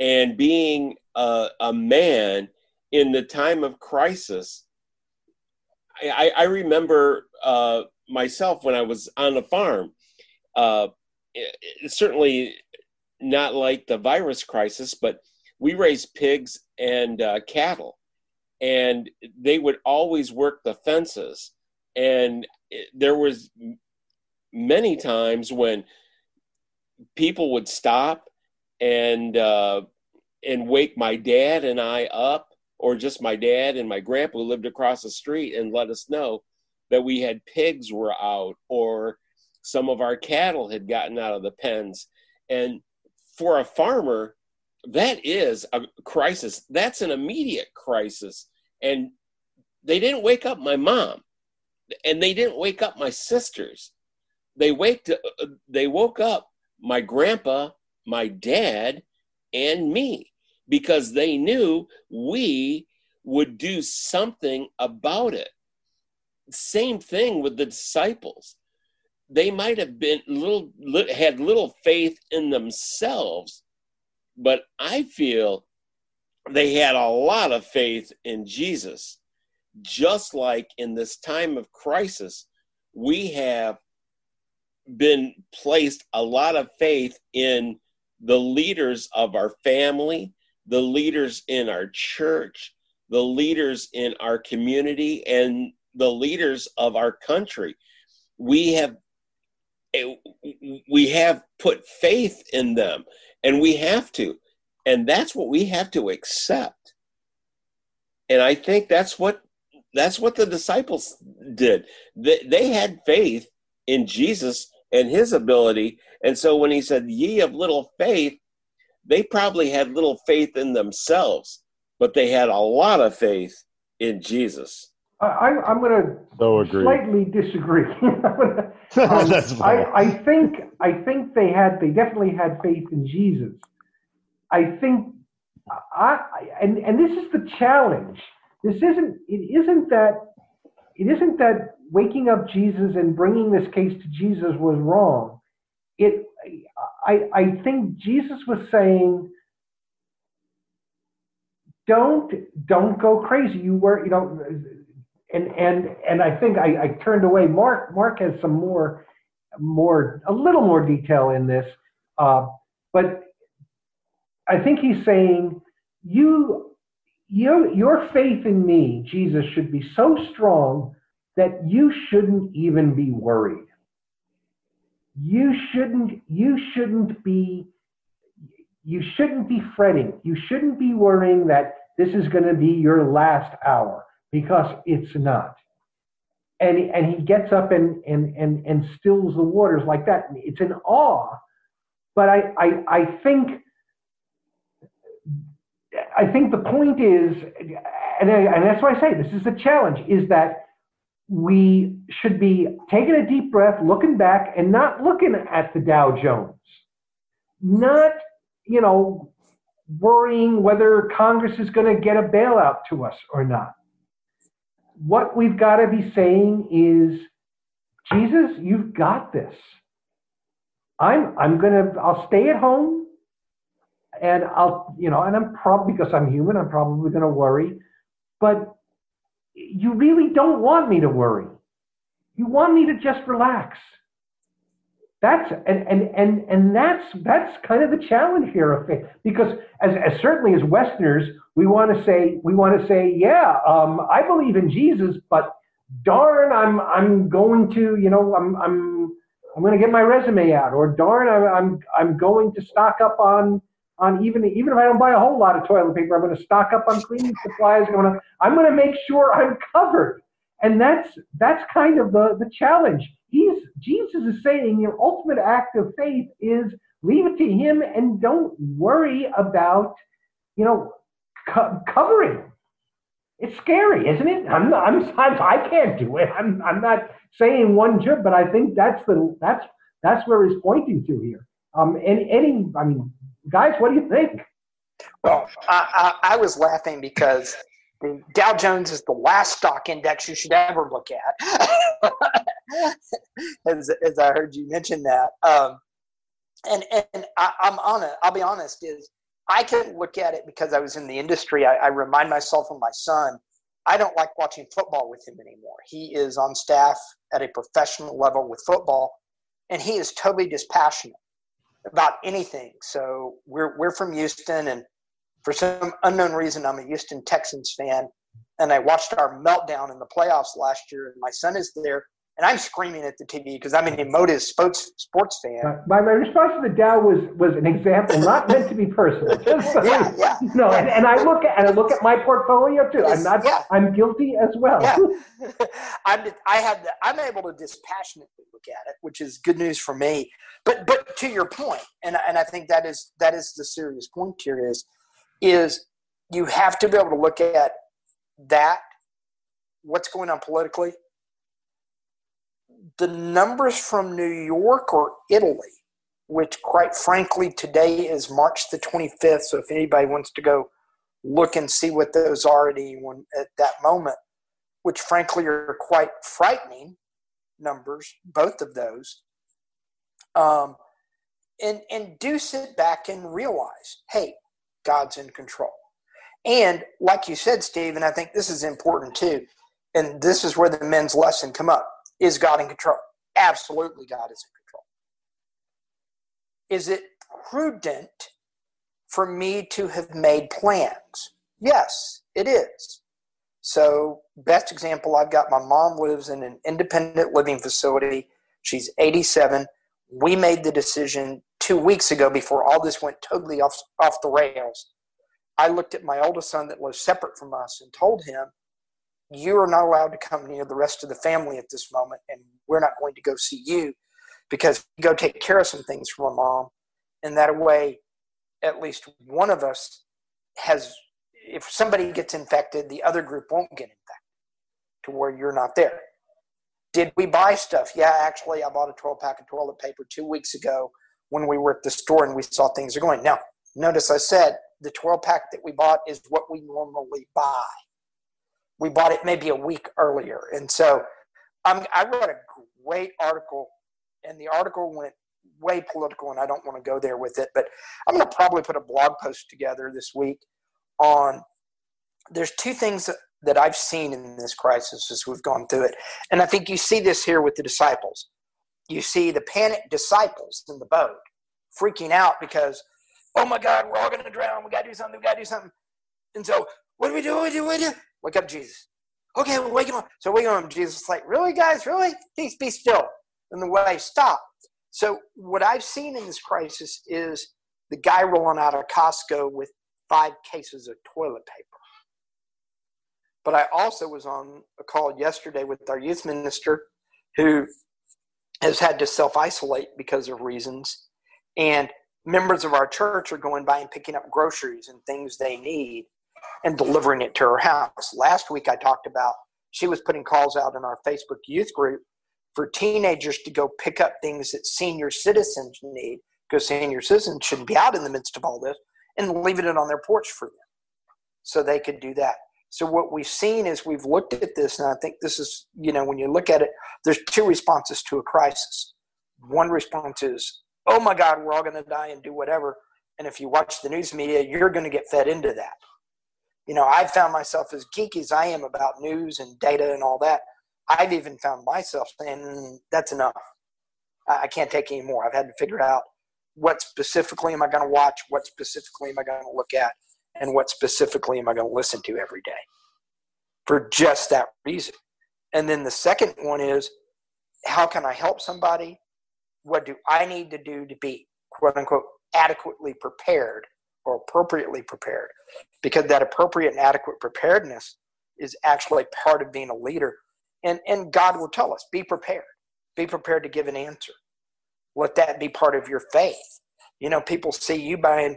and being a, a man in the time of crisis. I, I remember uh, myself when I was on the farm. Uh, certainly not like the virus crisis, but we raised pigs and uh, cattle, and they would always work the fences. And there was many times when people would stop and uh, and wake my dad and I up, or just my dad and my grandpa who lived across the street, and let us know that we had pigs were out or some of our cattle had gotten out of the pens. And for a farmer, that is a crisis. That's an immediate crisis. And they didn't wake up my mom and they didn't wake up my sisters. They waked they woke up my grandpa, my dad, and me because they knew we would do something about it. Same thing with the disciples. They might have been little had little faith in themselves, but I feel they had a lot of faith in Jesus. Just like in this time of crisis, we have been placed a lot of faith in the leaders of our family, the leaders in our church, the leaders in our community, and the leaders of our country. We have we have put faith in them and we have to. And that's what we have to accept. And i think that's what that's what the disciples did. They, they had faith in jesus and his ability. And so when he said ye of little faith they probably had little faith in themselves but they had a lot of faith in jesus. I, I'm going to So agree. slightly disagree. um, That's fine. Um, I, I think I think they had they definitely had faith in Jesus. I think I and and this is the challenge. This isn't it isn't that it isn't that waking up Jesus and bringing this case to Jesus was wrong. It I I think Jesus was saying don't don't go crazy. You were you know and and and I think I, I turned away. Mark Mark has some more more a little more detail in this, uh, but I think he's saying you you your faith in me, Jesus, should be so strong that you shouldn't even be worried. You shouldn't you shouldn't be you shouldn't be fretting. You shouldn't be worrying that this is going to be your last hour because it's not. And, and he gets up and, and, and, and stills the waters like that. It's an awe. But I, I, I think I think the point is, and, I, and that's why I say this is the challenge, is that we should be taking a deep breath, looking back, and not looking at the Dow Jones. Not, you know, worrying whether Congress is going to get a bailout to us or not what we've got to be saying is, Jesus, you've got this. I'm I'm gonna I'll stay at home and I'll you know and I'm probably because I'm human I'm probably gonna worry, but you really don't want me to worry. You want me to just relax. That's and and and and that's that's kind of the challenge here because as, as certainly as Westerners we want to say we want to say yeah um, I believe in Jesus but darn I'm I'm going to you know I'm I'm I'm going to get my resume out or darn I'm I'm I'm going to stock up on on even even if I don't buy a whole lot of toilet paper I'm going to stock up on cleaning supplies I'm going to I'm going to make sure I'm covered. And that's that's kind of the the challenge he's Jesus is saying your ultimate act of faith is leave it to him and don't worry about, you know, co- covering. It's scary, isn't it? I'm not, I'm, I'm I can't do it. I'm I'm not saying one should, but I think that's the that's that's where he's pointing to here. Um, and any, I mean, guys, what do you think? Well, I, I, I was laughing because the Dow Jones is the last stock index you should ever look at. as, as I heard you mention that. Um, and and I, am on it. I'll be honest. Is I can look at it because I was in the industry. I, I remind myself of my son. I don't like watching football with him anymore. He is on staff at a professional level with football, and he is totally dispassionate about anything. So we're we're from Houston, and for some unknown reason, I'm a Houston Texans fan, and I watched our meltdown in the playoffs last year. And my son is there, and I'm screaming at the TV because I'm an emotive sports sports fan. My, my response to the Dow was was an example, not meant to be personal. Just Yeah, yeah. No, and, and I look at and I look at my portfolio too. I'm not. Yeah. I'm guilty as well. Yeah. I'm I have the, I'm able to dispassionately look at it, which is good news for me. But but to your point, and and I think that is that is the serious point here is is you have to be able to look at that what's going on politically. The numbers from New York or Italy, which quite frankly today is March the 25th. So if anybody wants to go look and see what those are at anyone at that moment, which frankly are quite frightening numbers, both of those. Um, and and do sit back and realize, hey, God's in control. And like you said, Steve, and I think this is important too, and this is where the men's lesson come up: is God in control? Absolutely, God is in control. Is it prudent for me to have made plans? Yes, it is. So, best example I've got my mom lives in an independent living facility. She's 87. We made the decision two weeks ago before all this went totally off, off the rails. I looked at my oldest son that lives separate from us and told him, You are not allowed to come near the rest of the family at this moment, and we're not going to go see you because go take care of some things for my mom. And that way, at least one of us has if somebody gets infected, the other group won't get infected to where you're not there. Did we buy stuff? Yeah, actually, I bought a 12 pack of toilet paper two weeks ago when we were at the store and we saw things are going. Now, notice I said the 12 pack that we bought is what we normally buy. We bought it maybe a week earlier. And so um, I wrote a great article, and the article went way political, and I don't want to go there with it, but I'm going to probably put a blog post together this week on there's two things that, that I've seen in this crisis as we've gone through it. And I think you see this here with the disciples. You see the panicked disciples in the boat freaking out because, oh my God, we're all going to drown. We got to do something. We got to do something. And so, what do we do? What do we do? We do? Wake up Jesus. Okay, we'll wake him up. So wake him up. Jesus like, really, guys? Really? Peace, be still. And the waves stop. So what I've seen in this crisis is the guy rolling out of Costco with five cases of toilet paper. But I also was on a call yesterday with our youth minister who has had to self isolate because of reasons. And members of our church are going by and picking up groceries and things they need and delivering it to her house. Last week I talked about she was putting calls out in our Facebook youth group for teenagers to go pick up things that senior citizens need because senior citizens shouldn't be out in the midst of all this and leaving it on their porch for them so they could do that. So what we've seen is we've looked at this, and I think this is, you know, when you look at it, there's two responses to a crisis. One response is, oh my God, we're all going to die and do whatever. And if you watch the news media, you're going to get fed into that. You know, I've found myself as geeky as I am about news and data and all that. I've even found myself saying, "Mm, that's enough. I I can't take any more. I've had to figure out what specifically am I going to watch, what specifically am I going to look at, and what specifically am I going to listen to every day for just that reason. And then the second one is how can I help somebody? What do I need to do to be quote unquote adequately prepared or appropriately prepared? Because that appropriate and adequate preparedness is actually part of being a leader. And, and God will tell us be prepared, be prepared to give an answer. Let that be part of your faith. You know, people see you buying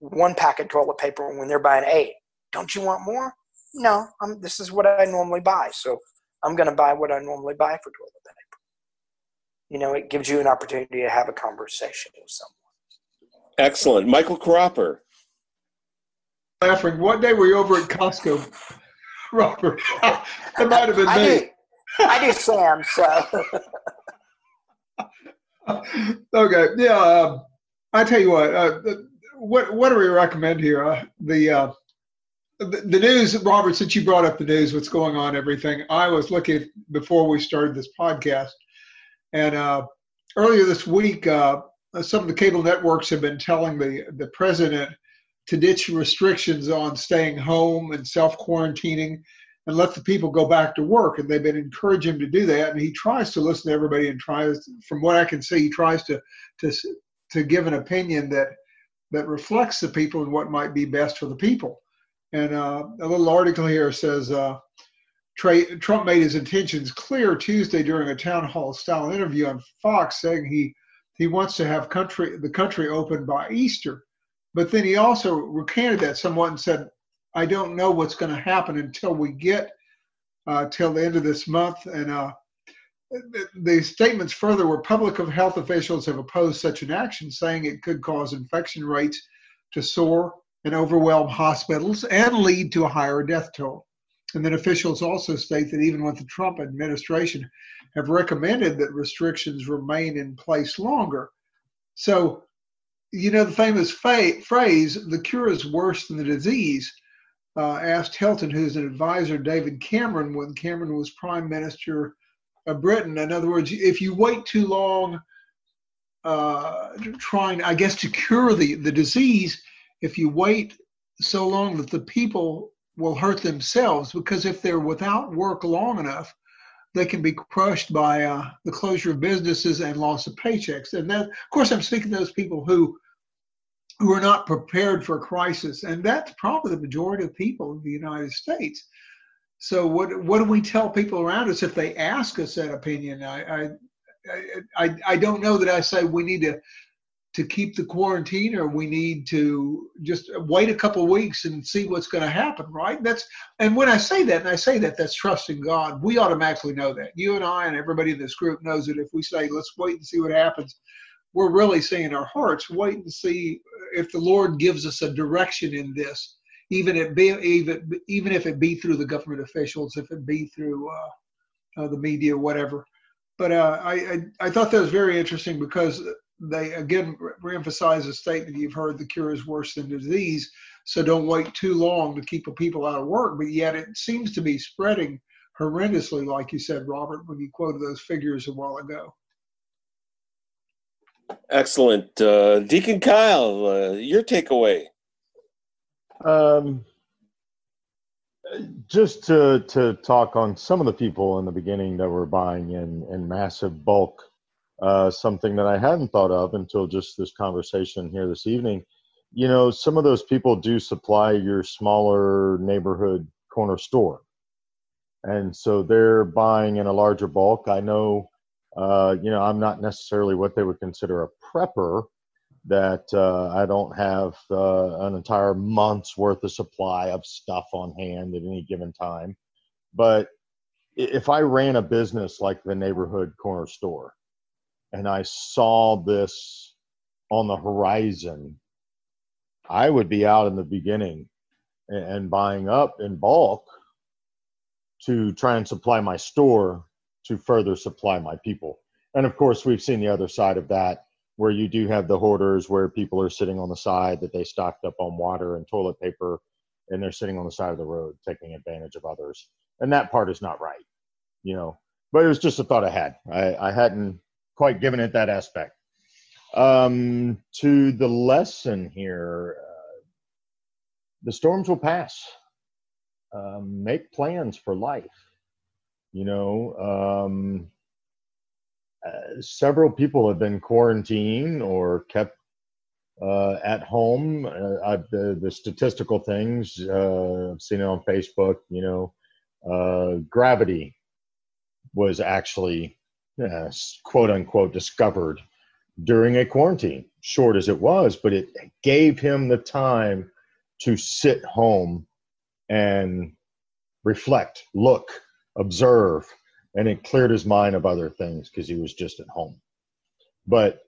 one pack of toilet paper when they're buying eight. Don't you want more? No, I'm, this is what I normally buy. So I'm going to buy what I normally buy for toilet paper. You know, it gives you an opportunity to have a conversation with someone. Excellent. Michael Cropper. Laughing. one day were you over at Costco, Robert? it might have been I me. do, I do Sam, so okay, yeah. Um, I tell you what. Uh, the- what what do we recommend here? Uh, the, uh, the the news, Robert. Since you brought up the news, what's going on, everything. I was looking before we started this podcast, and uh, earlier this week, uh, some of the cable networks have been telling the the president to ditch restrictions on staying home and self quarantining and let the people go back to work. And they've been encouraging him to do that. And he tries to listen to everybody and tries, from what I can see, he tries to to to give an opinion that that reflects the people and what might be best for the people. And uh, a little article here says uh, Trump made his intentions clear Tuesday during a town hall style interview on Fox, saying he he wants to have country the country open by Easter. But then he also recanted that somewhat and said, "I don't know what's going to happen until we get uh, till the end of this month." And uh, the, statements further were public health officials have opposed such an action, saying it could cause infection rates to soar and overwhelm hospitals and lead to a higher death toll. And then officials also state that even with the Trump administration have recommended that restrictions remain in place longer. So, you know, the famous fa- phrase, the cure is worse than the disease, uh, asked Hilton, who's an advisor, David Cameron, when Cameron was prime minister of Britain. In other words, if you wait too long uh, trying, I guess, to cure the, the disease, if you wait so long that the people will hurt themselves because if they're without work long enough, they can be crushed by uh, the closure of businesses and loss of paychecks. And that, of course, I'm speaking to those people who who are not prepared for a crisis, and that's probably the majority of people in the United States. So, what what do we tell people around us if they ask us that opinion? I I I, I don't know that I say we need to to keep the quarantine or we need to just wait a couple weeks and see what's going to happen right? That's and when i say that and i say that that's trusting god we automatically know that. You and i and everybody in this group knows that if we say let's wait and see what happens we're really saying our hearts wait and see if the lord gives us a direction in this even if be even even if it be through the government officials if it be through uh, uh, the media whatever. But uh, I, I i thought that was very interesting because they again reemphasize the statement you've heard the cure is worse than the disease so don't wait too long to keep people out of work. But yet it seems to be spreading horrendously like you said robert when you quoted those figures a while ago. Excellent. Uh, deacon kyle uh, your takeaway um, just to to talk on some of the people in the beginning that were buying in in massive bulk uh, something that I hadn't thought of until just this conversation here this evening. You know, some of those people do supply your smaller neighborhood corner store. And so they're buying in a larger bulk. I know, uh, you know, I'm not necessarily what they would consider a prepper, that uh, I don't have uh, an entire month's worth of supply of stuff on hand at any given time. But if I ran a business like the neighborhood corner store, and I saw this on the horizon, I would be out in the beginning and buying up in bulk to try and supply my store to further supply my people. And of course, we've seen the other side of that where you do have the hoarders where people are sitting on the side that they stocked up on water and toilet paper and they're sitting on the side of the road taking advantage of others. And that part is not right, you know. But it was just a thought I had. I, I hadn't quite given it that aspect. Um, to the lesson here, uh, the storms will pass. Um, make plans for life. You know, um, several people have been quarantined or kept uh, at home. Uh, the, the statistical things, uh, I've seen on Facebook, you know, uh, gravity was actually quote unquote discovered during a quarantine, short as it was, but it gave him the time to sit home and reflect, look, observe, and it cleared his mind of other things because he was just at home. But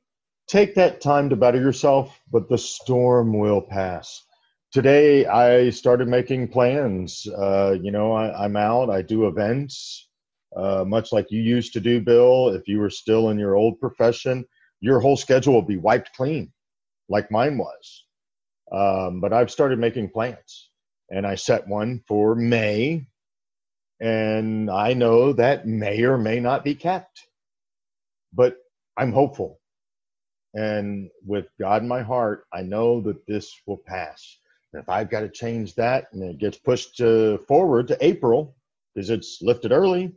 take that time to better yourself, but the storm will pass. Today, I started making plans. Uh, you know, I, I'm out, I do events uh, much like you used to do, Bill. If you were still in your old profession, your whole schedule will be wiped clean, like mine was. Um, but I've started making plans, and I set one for May, and I know that may or may not be kept, but I'm hopeful. And with God in my heart, I know that this will pass. And if I've got to change that and it gets pushed to, forward to April, is it's lifted early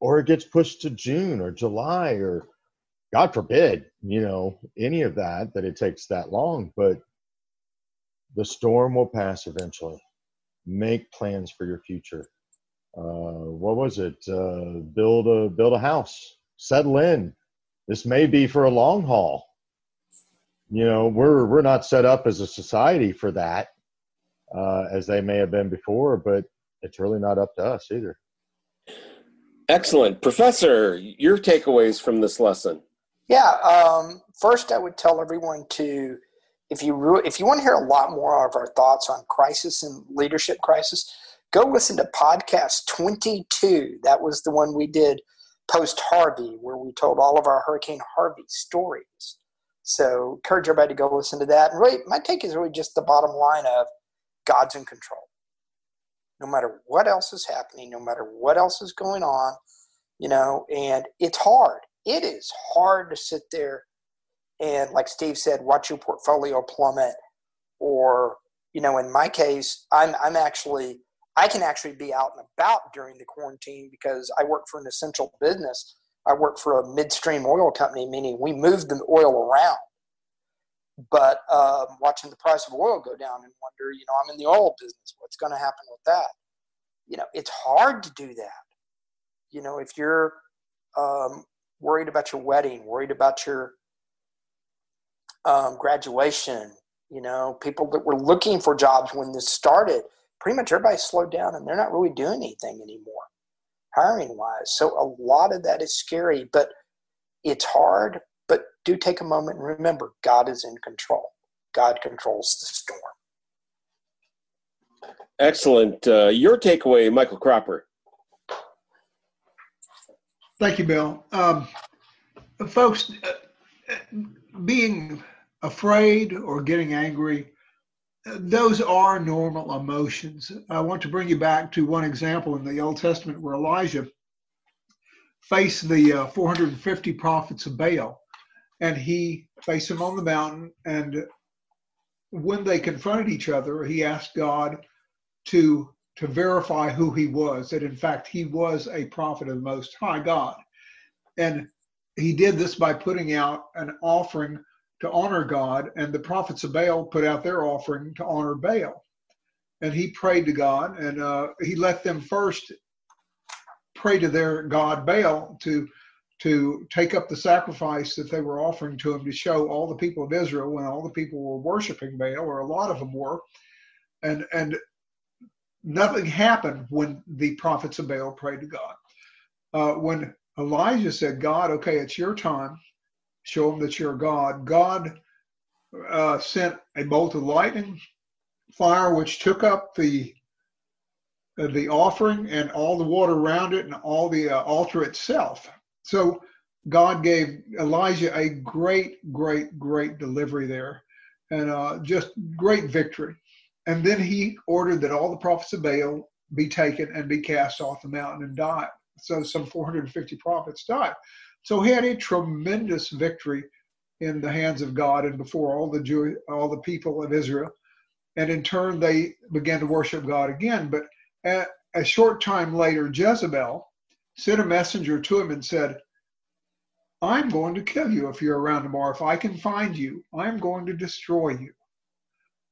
or it gets pushed to June or July or God forbid, you know, any of that, that it takes that long. But the storm will pass eventually. Make plans for your future. Uh, what was it? Uh, build a build a house. Settle in. This may be for a long haul. You know, we're we're not set up as a society for that, uh, as they may have been before, but it's really not up to us either. Excellent. Professor, your takeaways from this lesson? Yeah. Um, first, I would tell everyone to, if you re- if you want to hear a lot more of our thoughts on crisis and leadership crisis, go listen to podcast 22. That was the one we did post Harvey, where we told all of our Hurricane Harvey stories. So, encourage everybody to go listen to that. And really, my take is really just the bottom line of God's in control no matter what else is happening, no matter what else is going on, you know, and it's hard. It is hard to sit there and, like Steve said, watch your portfolio plummet. Or, you know, in my case, I'm, I'm actually, I can actually be out and about during the quarantine because I work for an essential business. I work for a midstream oil company, meaning we move the oil around. But um, watching the price of oil go down and wonder, you know, I'm in the oil business. What's going to happen with that? You know, it's hard to do that. You know, if you're um, worried about your wedding, worried about your um, graduation, you know, people that were looking for jobs when this started, pretty much everybody slowed down and they're not really doing anything anymore, hiring wise. So a lot of that is scary, but it's hard, but do take a moment and remember God is in control. God controls the storm. Excellent. Uh, your takeaway, Michael Cropper. Thank you, Bill. Um, folks, uh, being afraid or getting angry, those are normal emotions. I want to bring you back to one example in the Old Testament where Elijah faced the uh, 450 prophets of Baal and he faced them on the mountain. And when they confronted each other, he asked God to to verify who he was, that in fact he was a prophet of the Most High God. And he did this by putting out an offering to honor God, and the prophets of Baal put out their offering to honor Baal. And he prayed to God, and uh, he let them first pray to their God Baal to to take up the sacrifice that they were offering to him to show all the people of Israel when all the people were worshiping Baal, or a lot of them were, and and nothing happened when the prophets of Baal prayed to God. Uh, when Elijah said, "God, okay, it's your time. Show them that you're God." God uh, sent a bolt of lightning, fire, which took up the uh, the offering and all the water around it and all the uh, altar itself so God gave Elijah a great, great, great delivery there, and uh, just great victory. And then he ordered that all the prophets of Baal be taken and be cast off the mountain and die. So some 450 prophets died. So he had a tremendous victory in the hands of God and before all the Jew, all the people of Israel. And in turn, they began to worship God again. But a, a short time later, Jezebel, sent a messenger to him and said, I'm going to kill you if you're around tomorrow. If I can find you, I'm going to destroy you.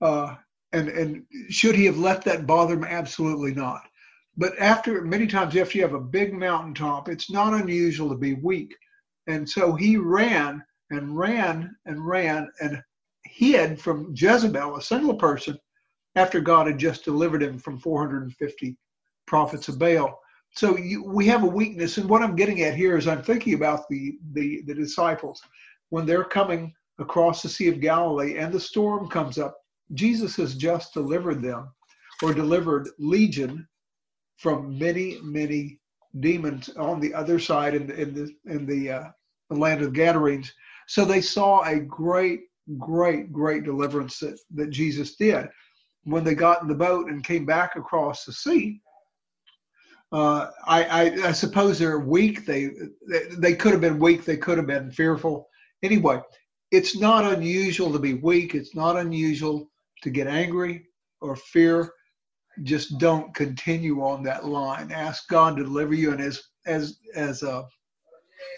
Uh, and and should he have let that bother him? Absolutely not. But after many times after you have a big mountaintop, it's not unusual to be weak. And so he ran and ran and ran and hid from Jezebel, a single person, after God had just delivered him from 450 prophets of Baal. So you, we have a weakness. And what i'm getting at here is i'm thinking about the, the the disciples. When they're coming across the sea of galilee and the storm comes up jesus has just delivered them or delivered legion from many many demons on the other side in the in the in the, uh, the land of gadarenes so they saw a great great great deliverance that, that jesus did when they got in the boat and came back across the sea uh, I, I, I, suppose they're weak. They, they could have been weak. They could have been fearful. Anyway, it's not unusual to be weak. It's not unusual to get angry or fear. Just don't continue on that line. Ask God to deliver you, and as as as uh,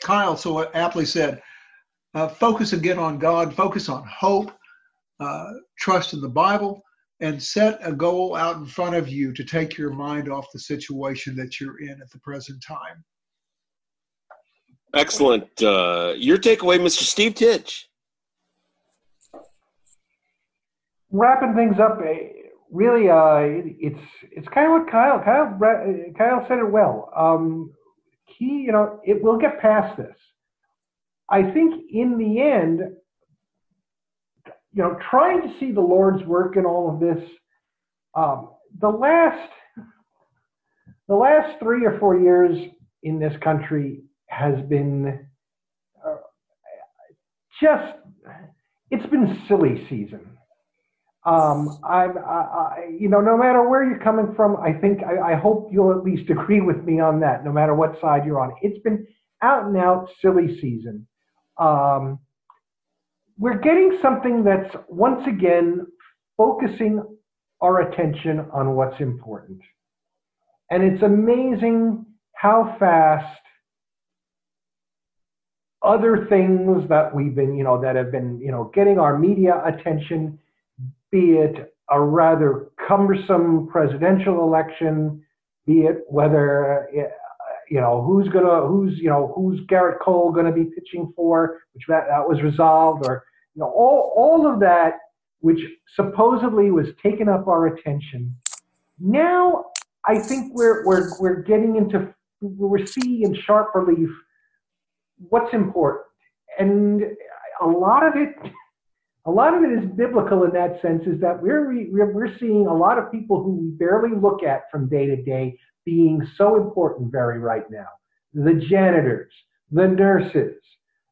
Kyle so aptly said, uh, focus again on God. Focus on hope. Uh, trust in the Bible, and set a goal out in front of you to take your mind off the situation that you're in at the present time. Excellent. Uh, your takeaway, Mr. Steve Titch. Wrapping things up, eh, really, uh, it, it's it's kind of what Kyle Kyle Kyle said it well. Um, he, you know, it will get past this. I think in the end, you know, trying to see the Lord's work in all of this. Um, the last the last three or four years in this country has been uh, just it's been silly season. Um, I, I, you know, no matter where you're coming from, I think I, I hope you'll at least agree with me on that. No matter what side you're on, it's been out and out silly season. Um, we're getting something that's once again focusing our attention on what's important, and it's amazing how fast other things that we've been, you know, that have been, you know, getting our media attention, be it a rather cumbersome presidential election, be it whether, you know, who's gonna, who's, you know, who's Gerrit Cole gonna be pitching for, which that, that was resolved, or, you know, all, all of that, which supposedly was taking up our attention. Now, I think we're, we're, we're getting into, we're seeing in sharp relief what's important. And a lot of it, a lot of it is biblical in that sense, is that we're, we're, seeing a lot of people who we barely look at from day to day being so important very right now. The janitors, the nurses,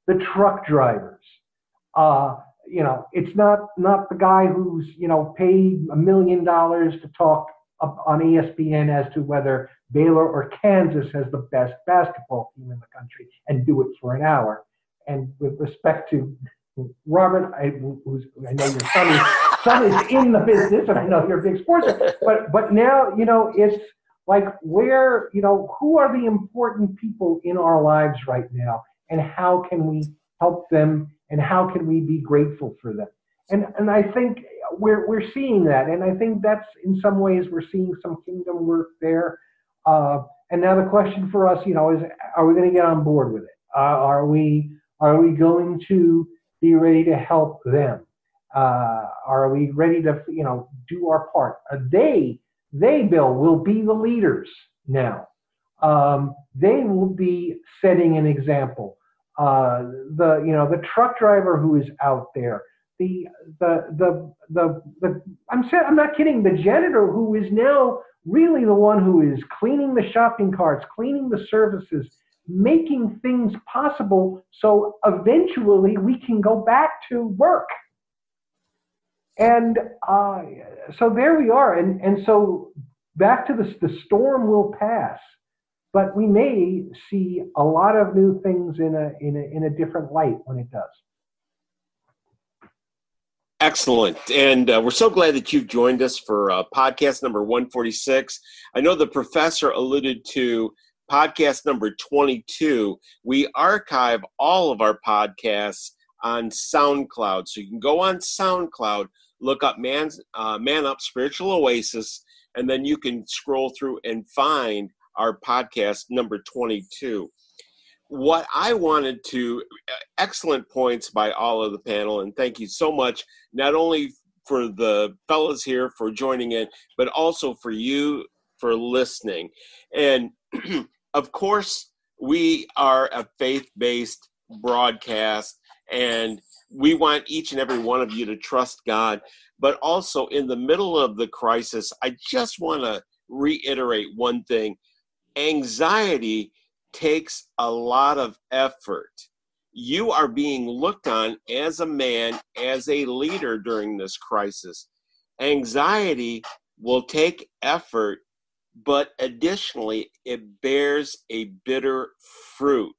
the truck drivers. Uh, you know, it's not not the guy who's you know paid a million dollars to talk on ESPN as to whether Baylor or Kansas has the best basketball team in the country and do it for an hour. And with respect to Robert, I, who's, I know your son is, son is in the business, and I know you're a big sports but but now you know it's like where you know who are the important people in our lives right now, and how can we help them, and how can we be grateful for them? And and I think we're we're seeing that, and I think that's in some ways we're seeing some kingdom work there. Uh, and now the question for us, you know, is are we going to get on board with it? Uh, are we are we going to be ready to help them? Uh, are we ready to you know do our part? Uh, they they Bill will be the leaders now. Um, they will be setting an example. Uh, the you know the truck driver who is out there, the the the the, the I'm I'm not kidding. The janitor who is now really the one who is cleaning the shopping carts, cleaning the services, making things possible so eventually we can go back to work. And uh, so there we are. And, and so back to this, the storm will pass, but we may see a lot of new things in a, in a, in a different light when it does. Excellent. And uh, we're so glad that you've joined us for uh, podcast number 146. I know the professor alluded to podcast number 22. We archive all of our podcasts on SoundCloud. So you can go on SoundCloud, look up Man, uh, Man Up Spiritual Oasis, and then you can scroll through and find our podcast number 22 what I wanted to, excellent points by all of the panel, and thank you so much, not only for the fellas here for joining in, but also for you for listening. And of course, we are a faith based broadcast, and we want each and every one of you to trust God. But also, in the middle of the crisis, I just want to reiterate one thing anxiety takes a lot of effort. You are being looked on as a man, as a leader during this crisis. Anxiety will take effort, but additionally, it bears a bitter fruit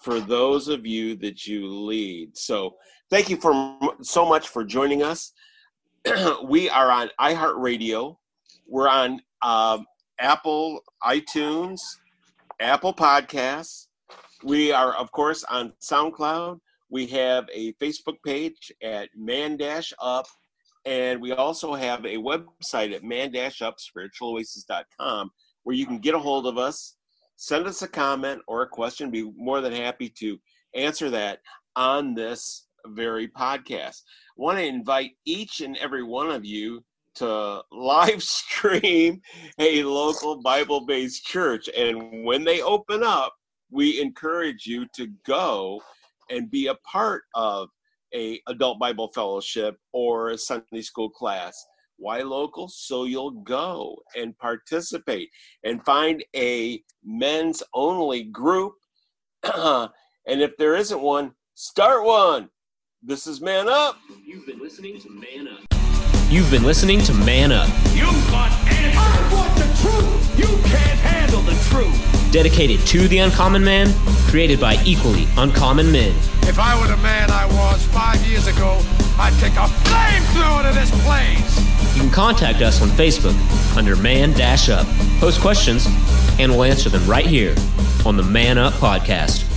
for those of you that you lead. So, thank you for so much for joining us. we are on iHeartRadio, We're on um, Apple iTunes, Apple Podcasts. We are, of course, on SoundCloud. We have a Facebook page at Man Dash Up, and we also have a website at man-up spiritual oasis.com where you can get a hold of us, send us a comment or a question. Be more than happy to answer that on this very podcast. I want to invite each and every one of you to live stream a local Bible based church. And when they open up, we encourage you to go and be a part of a adult Bible fellowship or a Sunday school class. Why local? So you'll go and participate and find a men's only group. and if there isn't one, start one. This is Man Up. You've been listening to Man Up. You've been listening to Man Up. You want answers. I want the truth. You can't handle the truth. Dedicated to the uncommon man, created by equally uncommon men. If I were the man I was five years ago, I'd take a flamethrower to this place. You can contact us on Facebook under Man Dash Up. Post questions, and we'll answer them right here on the Man Up Podcast.